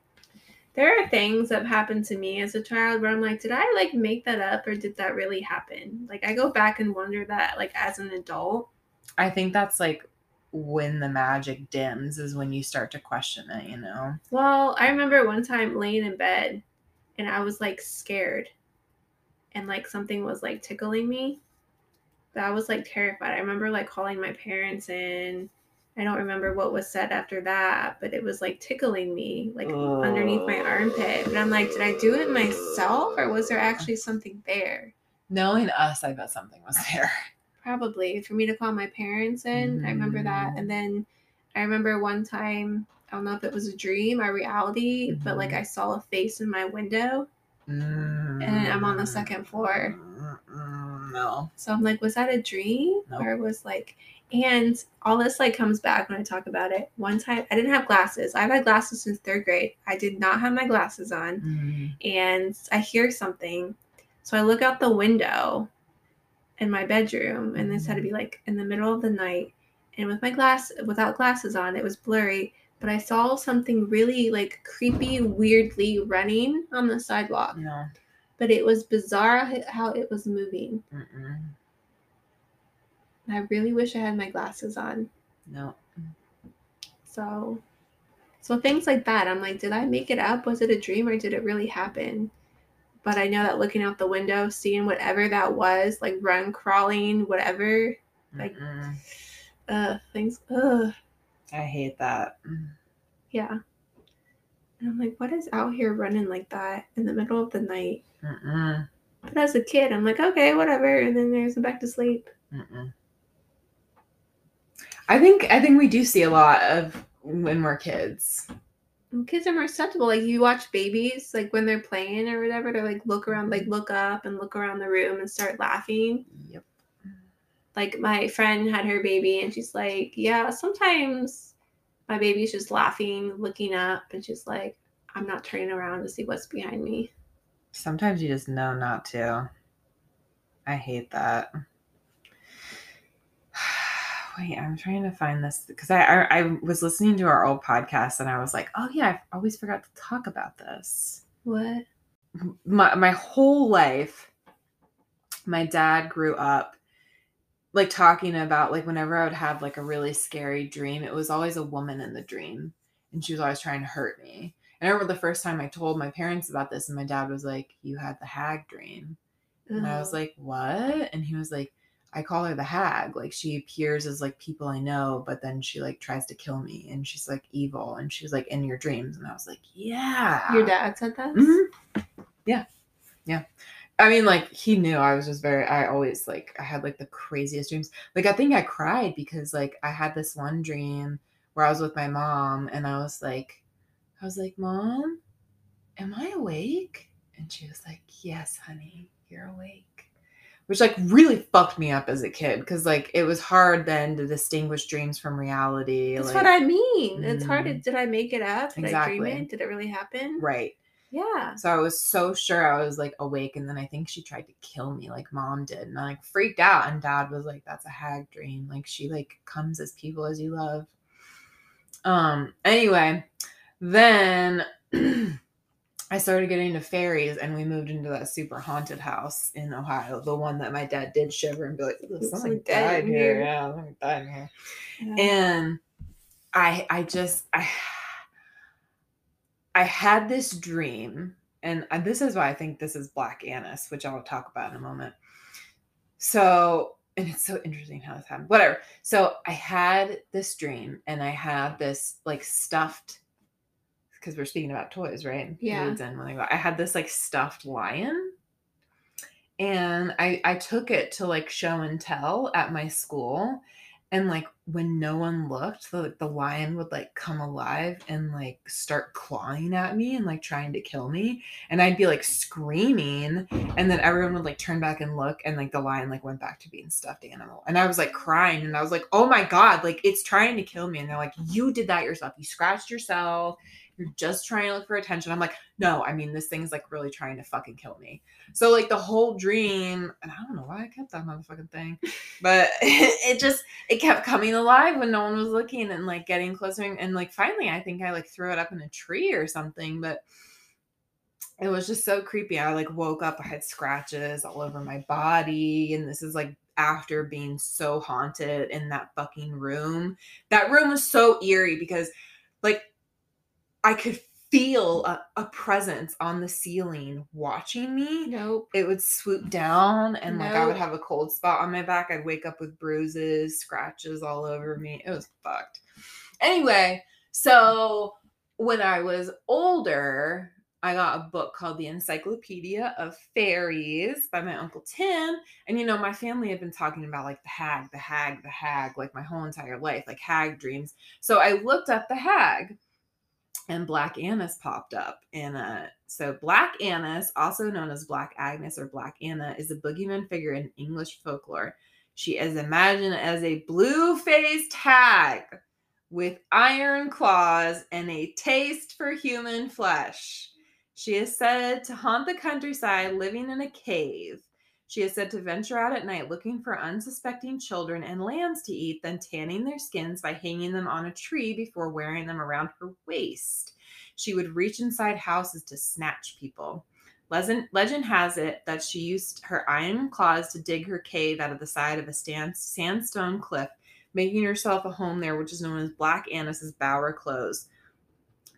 There are things that happened to me as a child where I'm like, did I like make that up or did that really happen? Like I go back and wonder that like as an adult. I think that's like when the magic dims is when you start to question it, you know. Well, I remember one time laying in bed and I was like scared and like something was like tickling me. I was like terrified. I remember like calling my parents and I don't remember what was said after that, but it was like tickling me, like underneath my armpit. And I'm like, did I do it myself or was there actually something there? Knowing us, I bet something was there. Probably for me to call my parents in. I remember that. And then I remember one time, I don't know if it was a dream or reality, but like I saw a face in my window and I'm on the second floor. Mm, No. So I'm like, was that a dream? Nope. Or was like, and all this like comes back when I talk about it. One time I didn't have glasses. I've had glasses since third grade. I did not have my glasses on. Mm. And I hear something. So I look out the window in my bedroom, and this had to be like in the middle of the night. And with my glass without glasses on, it was blurry. But I saw something really like creepy, weirdly running on the sidewalk. No. But it was bizarre how it was moving. Mm-mm. And I really wish I had my glasses on. No. So, so things like that. I'm like, did I make it up? Was it a dream or did it really happen? But I know that looking out the window, seeing whatever that was, like run, crawling, whatever, Like- Mm-mm. uh, things, uh, I hate that. yeah. And I'm like, what is out here running like that in the middle of the night? Mm-mm. But as a kid, I'm like, okay, whatever. And then there's back to sleep. Mm-mm. I think I think we do see a lot of when we're kids. Kids are more susceptible. Like you watch babies, like when they're playing or whatever, they're like look around, like look up and look around the room and start laughing. Yep. Like my friend had her baby and she's like, Yeah, sometimes my baby's just laughing, looking up, and she's like, I'm not turning around to see what's behind me. Sometimes you just know not to. I hate that. Wait, I'm trying to find this because I, I I was listening to our old podcast and I was like, oh yeah, I always forgot to talk about this. What? my my whole life my dad grew up like talking about like whenever I would have like a really scary dream, it was always a woman in the dream and she was always trying to hurt me. And I remember the first time I told my parents about this and my dad was like, "You had the hag dream." And I was like, "What?" And he was like, "I call her the hag. Like she appears as like people I know, but then she like tries to kill me and she's like evil and she's like in your dreams." And I was like, "Yeah." Your dad said that? Mhm. Yeah. Yeah. I mean, like, he knew I was just very, I always, like, I had, like, the craziest dreams. Like, I think I cried because, like, I had this one dream where I was with my mom and I was like, I was like, Mom, am I awake? And she was like, Yes, honey, you're awake. Which, like, really fucked me up as a kid because, like, it was hard then to distinguish dreams from reality. That's like, what I mean. It's hard to, Mm. did I make it up? Did I dream Exactly. it? Did it really happen? Right. Yeah. So I was so sure I was like awake, and then I think she tried to kill me, like mom did, and I like freaked out. And dad was like, "That's a hag dream. Like she like comes as people as you love." Um. Anyway, then I started getting into fairies, and we moved into that super haunted house in Ohio, the one that my dad did shiver and be like, "Ooh, Something "Something died here." here. Yeah, something died here Yeah. and i i just i i had this dream and and this is why i think this is Black Annis which i'll talk about in a moment so and it's so interesting how this happened whatever so i had this dream and i had this like stuffed because we're speaking about toys right? Yeah. In when I, go, I had this like stuffed lion and I I took it to like show and tell at my school and like when no one looked the the lion would like come alive and like start clawing at me and like trying to kill me and I'd be like screaming and then everyone would like turn back and look and like the lion like went back to being stuffed animal and I was like crying and I was like oh my god like it's trying to kill me and they're like you did that yourself. You scratched yourself you're just trying to look for attention. I'm like, no, I mean, this thing's like really trying to fucking kill me. So, like, the whole dream, and I don't know why I kept that motherfucking thing, but it just, it kept coming alive when no one was looking and like getting closer. And like, finally, I think I like threw it up in a tree or something. But it was just so creepy. I like woke up, I had scratches all over my body, and this is like after being so haunted in that fucking room. That room was so eerie because like I could feel a, a presence on the ceiling watching me. Nope. It would swoop down and like I would have a cold spot on my back. I'd wake up with bruises, scratches all over me. It was fucked. Anyway, so when I was older, I got a book called The Encyclopedia of Fairies by my Uncle Tim. And you know, my family had been talking about like the hag, the hag, the hag, like my whole entire life, like hag dreams. So I looked up the hag and Black Annis popped up. And uh, so Black Annis, also known as Black Agnes or Black Anna, is a boogeyman figure in English folklore. She is imagined as a blue-faced hag with iron claws and a taste for human flesh. She is said to haunt the countryside living in a cave. She is said to venture out at night looking for unsuspecting children and lambs to eat, then tanning their skins by hanging them on a tree before wearing them around her waist. She would reach inside houses to snatch people. Legend, has it that she used her iron claws to dig her cave out of the side of a sandstone cliff, making herself a home there, which is known as Black Annis's Bower Close.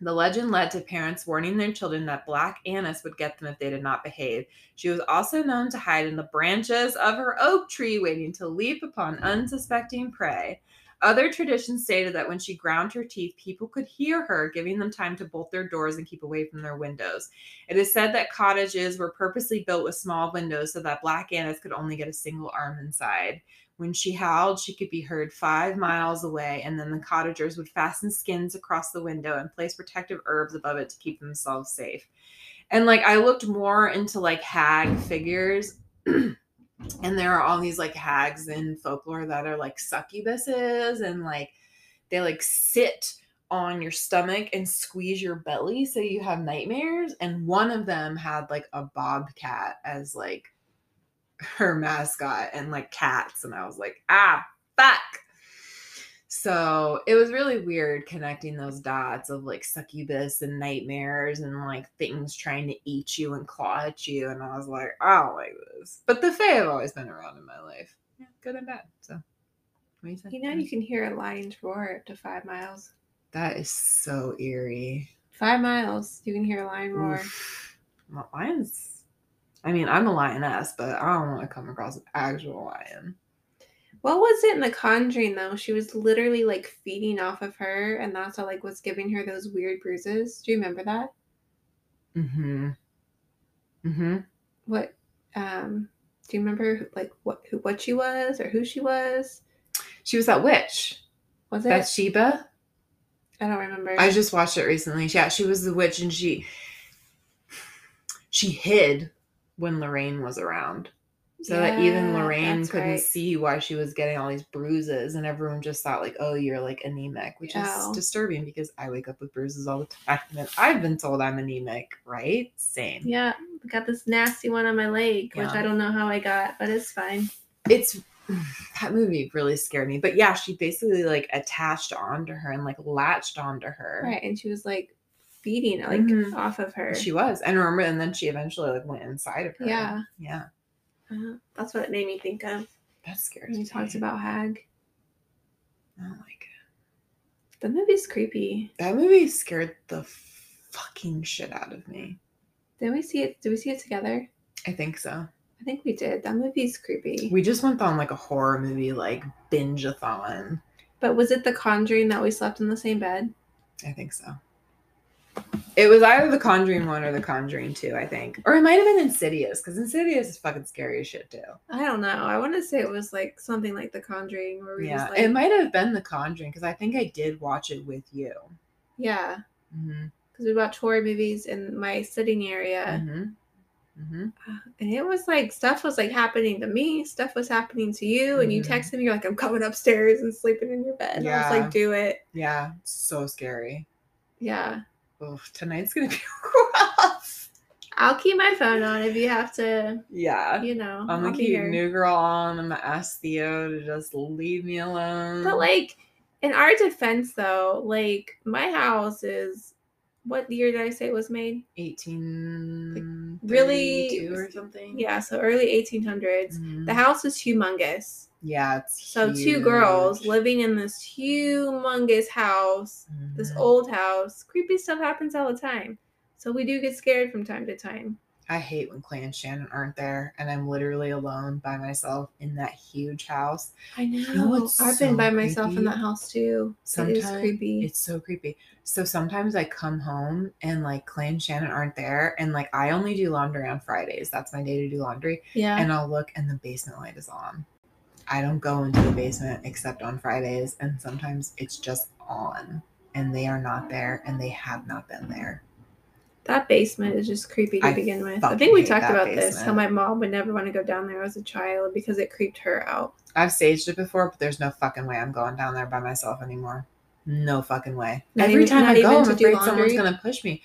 The legend led to parents warning their children that Black Annis would get them if they did not behave. She was also known to hide in the branches of her oak tree, waiting to leap upon unsuspecting prey. Other traditions stated that when she ground her teeth, people could hear her, giving them time to bolt their doors and keep away from their windows. It is said that cottages were purposely built with small windows so that Black Annis could only get a single arm inside. When she howled, she could be heard five miles away, and then the cottagers would fasten skins across the window and place protective herbs above it to keep themselves safe. And like I looked more into like hag figures, and there are all these like hags in folklore that are like succubuses, and like they like sit on your stomach and squeeze your belly so you have nightmares. And one of them had like a bobcat as like her mascot and like cats and i was like ah fuck. So it was really weird connecting those dots of like succubus and nightmares and like things trying to eat you and claw at you and i was like i don't like this. But the fae have always been around in my life. Yeah good and bad so. What you You know, you can hear a lion's roar up to five miles. that is so eerie. Five miles, you can hear a lion roar. Oof. Well, lions i mean i'm a lioness but i don't want to come across an actual lion What was it in The Conjuring though? She was literally like feeding off of her, and that's what like was giving her those weird bruises. Do you remember that? mm-hmm mm-hmm What? Um, do you remember like what who what she was or who she was? She was that witch, Was it? Bathsheba. I don't remember. I just watched it recently. Yeah, she was the witch, and she she hid when Lorraine was around, so that even Lorraine couldn't right. see why she was getting all these bruises, and everyone just thought like, "Oh, you're like anemic," which Yeah. is disturbing because I wake up with bruises all the time, and I've been told I'm anemic. Right? Same. Yeah, I got this nasty one on my leg, which I don't know how I got, but it's fine. It's that movie really scared me. But yeah, she basically like attached onto her and like latched onto her. Right, and she was like feeding like Mhm. off of her. She was. And remember, and then she eventually like went inside of her. Yeah. Yeah. Uh, that's what it made me think of That scares when me. he about Hag. I don't like it. The movie's creepy. That movie scared the fucking shit out of me. Did we see it? Did we see it together? I think so. I think we did. That movie's creepy. We just went on like a horror movie like binge a thon. But was it The Conjuring that we slept in the same bed? I think so. It was either the Conjuring one or the Conjuring two, I think. Or it might have been Insidious, because Insidious is fucking scary as shit too. I don't know. I want to say it was like something like The Conjuring, where we Yeah. just like, it might have been the Conjuring, because I think I did watch it with you. yeah, Mm-hmm. because we watch horror movies in my sitting area, Mm-hmm. Mm-hmm. Uh, and it was like stuff was like happening to me, stuff was happening to you, and you Mhm. texted me you're like I'm coming upstairs and sleeping in your bed. And I was Yeah. like, do it, Yeah. So scary. yeah. Oof, tonight's gonna be rough. I'll keep my phone on if you have to, Yeah. you know. I'm gonna keep. New Girl on. I'm gonna ask Theo to just leave me alone. But like in our defense though, like my house is What year did I say it was made? Eighteen really- or something. Yeah, so early 1800s. Mhm. The house is humongous. Yeah, it's So two girls living in this humongous house, this Mhm. old house. Creepy stuff happens all the time. So we do get scared from time to time. I hate when Clay and Shannon aren't there, and I'm literally alone by myself in that huge house. I know. know I've been so by myself in that house too. Sometimes is creepy. It's so creepy. So sometimes I come home and like Clay and Shannon aren't there, and like I only do laundry on Fridays. That's my day to do laundry. yeah. And I'll look, and the basement light is on. I don't go into the basement except on Fridays, and sometimes it's just on, and they are not there, and they have not been there. that basement is just creepy to I begin with. I think we talked about this. How my mom would never want to go down there as a child because it creeped her out. I've staged it before, but there's no fucking way I'm going down there by myself anymore. No fucking way. Not Every even- time I go, I'm afraid someone's gonna push me.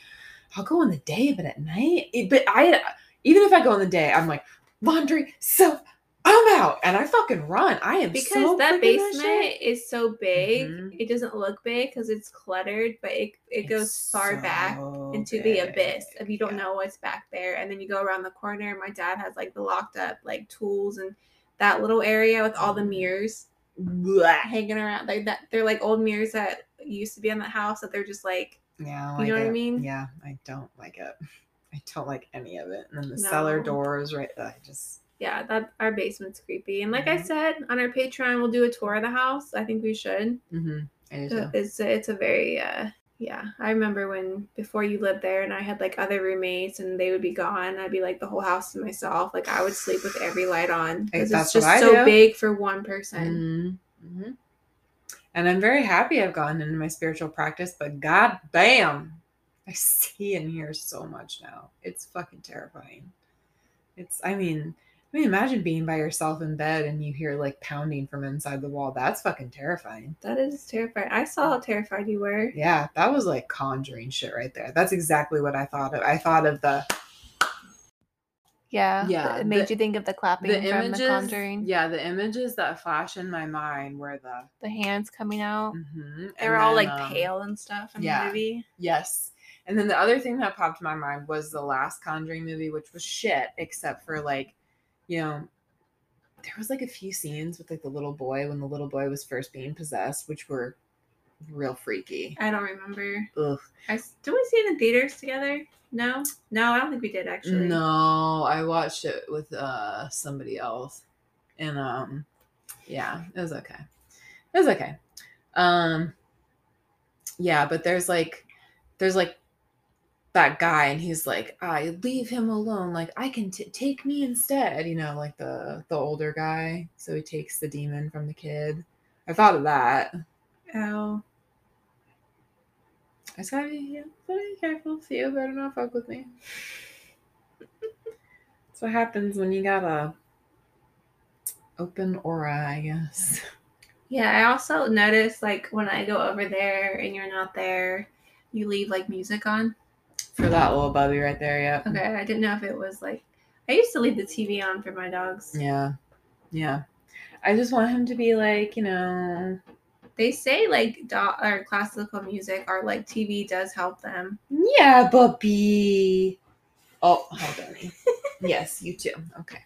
I'll go in the day, but at night, it- but I even if I go in the day, I'm like laundry, soap, I'm out, and I fucking run. I am Because so that that basement shit. is so big, Mhm. it doesn't look big because it's cluttered, but it, it goes It's far back so into the abyss if you don't Yeah. know what's back there. And then you go around the corner. My dad has like the locked up like tools and that little area with all the Mhm. mirrors Blah. hanging around. Like that, they're like old mirrors that used to be in the house that they're just like Yeah, I You know like what I mean? Yeah, I don't like it. I don't like any of it. And then the cellar doors, right? I just yeah, that our basement's creepy. And like I Mhm. said on our Patreon, we'll do a tour of the house. I think we should. mm-hmm. Uh, It's it's a very uh yeah. I remember when before you lived there and I had like other roommates and they would be gone. I'd be like the whole house to myself. Like I would sleep with every light on because it's just so do. big for one person. Mm-hmm. And I'm very happy I've gotten into my spiritual practice, but god damn, I see and hear so much now. It's fucking terrifying. It's, I mean, I mean, imagine being by yourself in bed and you hear like pounding from inside the wall. That's fucking terrifying. That is terrifying. I saw how terrified you were. Yeah, that was like conjuring shit right there. That's exactly what I thought of. I thought of the Yeah. Yeah, It made the- you think of the clapping the from images. the conjuring. Yeah, the images that flash in my mind were the. The hands coming out. mhm, They were all like um, pale and stuff in yeah. the movie. Yes. And then the other thing that popped in my mind was the last Conjuring movie, which was shit, except for like, you know, there was like a few scenes with like the little boy when the little boy was first being possessed, which were real freaky. I don't remember. Ugh. I did we see it in theaters together? No, no, I don't think we did actually. No, I watched it with uh somebody else. And um yeah, it was okay. It was okay. Um yeah, but there's like there's like that guy and he's like, I leave him alone. Like I can t- take me instead, you know, like the the older guy. So he takes the demon from the kid. I thought of that. Oh, I just gotta be, yeah, gotta be careful. Theo better not fuck with me. That's what happens when you got a open aura, I guess. yeah. I also notice like when I go over there and you're not there, you leave like music on. For that little bubby right there, yeah. Okay, I didn't know if it was like I used to leave the TV on for my dogs. Yeah. Yeah. I just want him to be like, you know, They say like do- or classical music or like TV does help them. yeah, bubby. Oh, hold on. yes, you too. Okay.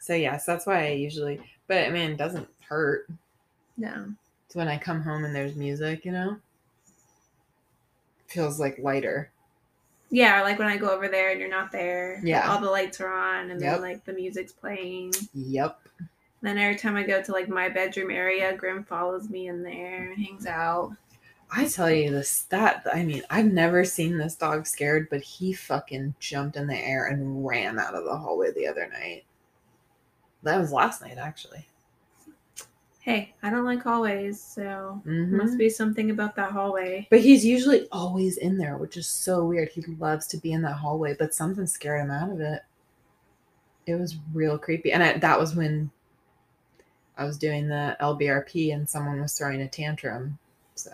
So yes, that's why I usually but I mean it doesn't hurt. No. It's when I come home and there's music, you know? Feels like lighter. Yeah, like when I go over there and you're not there. like, Yeah. all the lights are on and Yep. then like the music's playing. Yep. Then every time I go to like my bedroom area, Grim follows me in there and hangs out. I tell you this that I mean, I've never seen this dog scared, but he fucking jumped in the air and ran out of the hallway the other night. That was last night actually. Hey, I don't like hallways, so Mhm. must be something about that hallway. But he's usually always in there, which is so weird. He loves to be in that hallway, but something scared him out of it. It was real creepy. And I, that was when I was doing the LBRP and someone was throwing a tantrum. So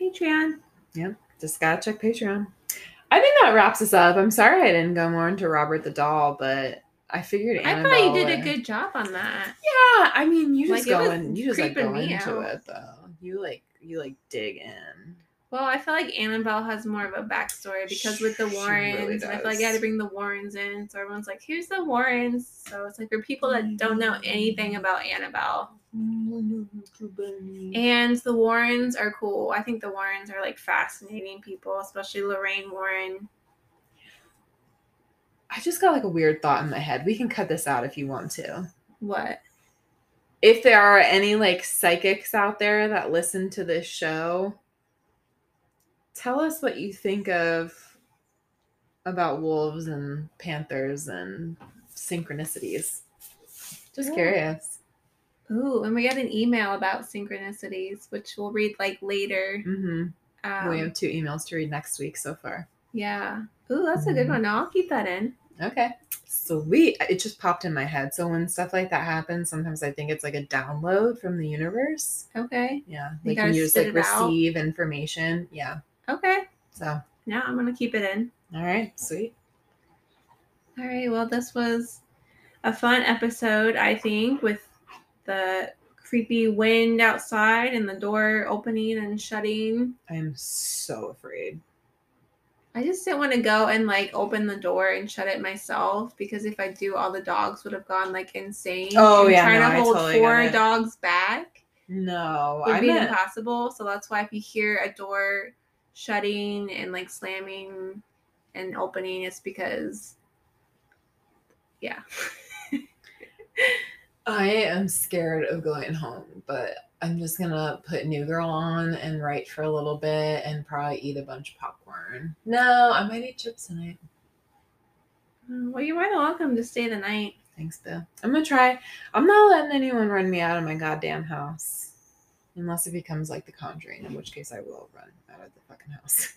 Patreon. Yeah, just gotta check Patreon. I think that wraps us up. I'm sorry I didn't go more into Robert the Doll, but I figured Annabelle I thought you did a good job on that. Yeah, I mean, you just Like, go in, you just like go me into out. it though. You like you like dig in. Well, I feel like Annabelle has more of a backstory because with the Warrens, really I feel like I had to bring the Warrens in, so everyone's like, "Who's the Warrens?" So it's like for people that don't know anything about Annabelle, and the Warrens are cool. I think the Warrens are like fascinating people, especially Lorraine Warren. I just got like a weird thought in my head. We can cut this out if you want to. What? If there are any like psychics out there that listen to this show, tell us what you think of about wolves and panthers and synchronicities. Just Yeah. curious. Ooh, and we got an email about synchronicities, which we'll read like later. hmm Um, we have two emails to read next week so far. yeah. Ooh, that's a good Mhm. one. I'll keep that in. Okay. Sweet. It just popped in my head. So when stuff like that happens, sometimes I think it's like a download from the universe. Okay. Yeah. You Like you just like it out. receive information. Yeah. Okay. So Now I'm gonna keep it in. all right, sweet. All right. Well, this was a fun episode, I think, with the creepy wind outside and the door opening and shutting. I am so afraid. I just didn't want to go and like open the door and shut it myself because if I do, all the dogs would have gone like insane. Oh, And yeah, trying no, to hold totally four dogs back No, would I be meant impossible. So that's why if you hear a door shutting and like slamming and opening, it's because, yeah. I am scared of going home, but I'm just gonna put New Girl on and write for a little bit and probably eat a bunch of popcorn. No, I might eat chips tonight. Mm, well, you're more than welcome to stay the night. Thanks, Bill. I'm gonna try. I'm not letting anyone run me out of my goddamn house. Unless it becomes like the conjuring, in which case I will run out of the fucking house.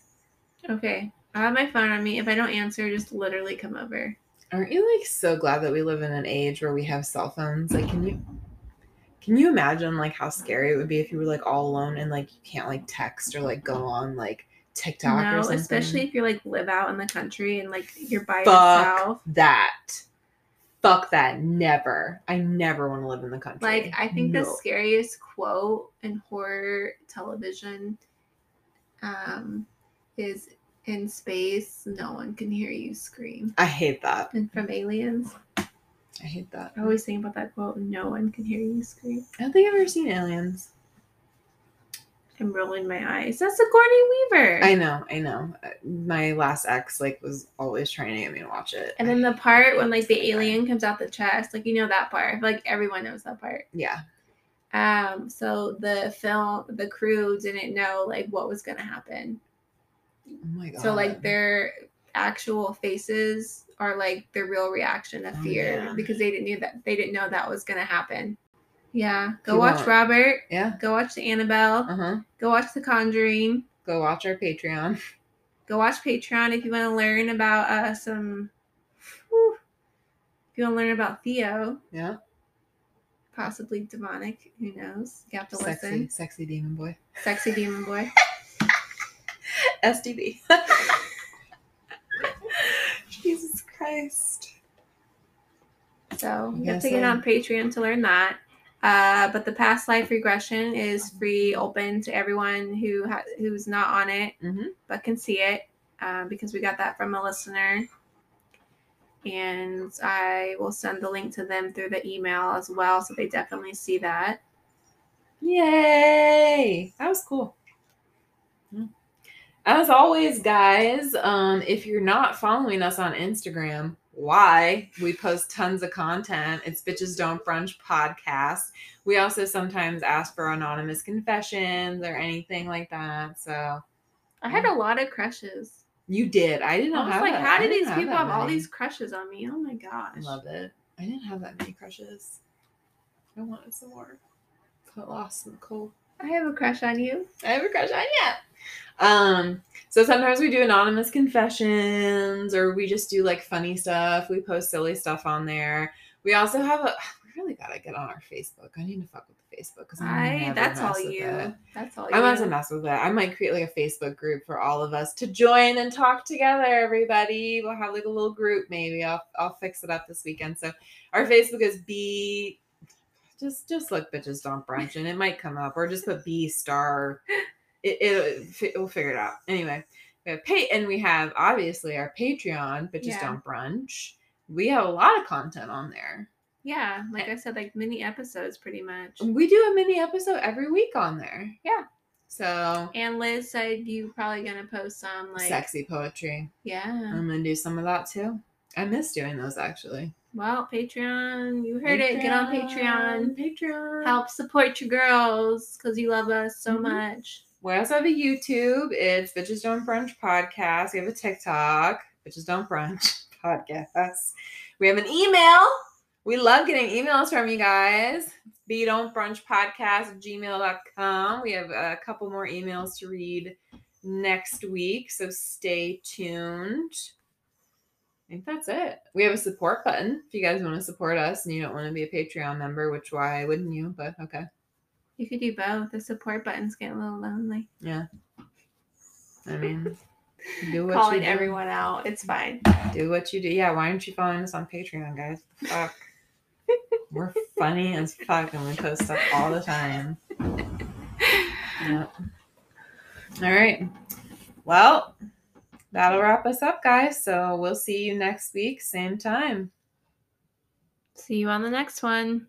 Okay. I have my phone on me. If I don't answer, just literally come over. Aren't you like so glad that we live in an age where we have cell phones? Like can you can you imagine like how scary it would be if you were like all alone and like you can't like text or like go on like TikTok or no, something? especially if you're like live out in the country and like you're by Fuck yourself. that. Fuck that. Never. I never want to live in the country. Like I think the scariest quote in horror television um is in space, no one can hear you scream. I hate that. And from aliens. I hate that. I always think about that quote, no one can hear you scream. I don't think I've ever seen aliens. I'm rolling my eyes. That's Sigourney Weaver. I know, I know. My last ex like was always trying to get me to watch it. and then the part when like the alien comes out the chest, like you know that part. I feel like everyone knows that part. yeah, Um, so the film, the crew didn't know like what was gonna happen. oh my god. So like their actual faces are like the real reaction of Oh, fear yeah. because they didn't knew that they didn't know that was gonna happen. Yeah, go watch won't. Robert. yeah, Go watch the Annabelle. uh huh. Go watch The Conjuring. Go watch our Patreon. Go watch Patreon if you want to learn about uh, some. whew, if you want to learn about Theo, Yeah, possibly demonic. Who knows? You have to sexy, listen. sexy demon boy. Sexy demon boy. SDB. Jesus Christ. So you have to get on Patreon to learn that. Uh, but the past life regression is free, open to everyone who ha- who's not on it Mm-hmm. but can see it uh, because we got that from a listener. And I will send the link to them through the email as well, so they definitely see that. Yay! That was cool. As always, guys, um, if you're not following us on Instagram, why? We post tons of content. It's Bitches Don't Brunch podcast. We also sometimes ask for anonymous confessions or anything like that. So I had a lot of crushes. you did. I didn't I was have like, that. how I did didn't these people that have all these crushes on me? Oh my gosh. I love it. I didn't have that many crushes. I wanted some more. Got lost in the cold. I have a crush on you. I have a crush on you. Um, so sometimes we do anonymous confessions or we just do like funny stuff. We post silly stuff on there. We also have a we really gotta get on our Facebook. I need to fuck with the Facebook because I that's all you. That's all you. I'm about to mess with that. I might create like a Facebook group for all of us to join and talk together. Everybody, we'll have like a little group. Maybe I'll I'll fix it up this weekend. So our Facebook is B. Just just look bitches don't brunch and it might come up or just put B star it, it, it we'll figure it out. Anyway, we have pay and we have obviously our Patreon, just Yeah. don't brunch. We have a lot of content on there. Yeah, like I said, like mini episodes pretty much. We do a mini episode every week on there. Yeah. So And Liz said you probably gonna post some like sexy poetry. Yeah. I'm gonna do some of that too. I miss doing those actually. Well, Patreon, you heard it. Get on Patreon. Patreon. Help support your girls because you love us so Mhm. much. We also have a YouTube. It's Bitches Don't Brunch Podcast. We have a TikTok, Bitches Don't Brunch Podcast. We have an email. We love getting emails from you guys. Be Don't Brunch Podcast at gmail.com. We have a couple more emails to read next week, so stay tuned. I think that's it. We have a support button if you guys want to support us and you don't want to be a Patreon member, which why wouldn't you? But okay. You could do both. The support buttons get a little lonely. Yeah. I mean, do what Calling you do. everyone out. It's fine. Do what you do. Yeah, why aren't you following us on Patreon, guys? Fuck. We're funny as fuck and we post stuff all the time. Yep. All right. Well, that'll wrap us up, guys. So we'll see you next week, same time. See you on the next one.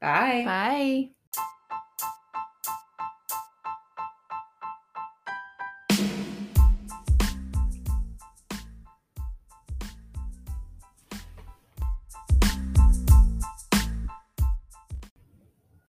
Bye. Bye.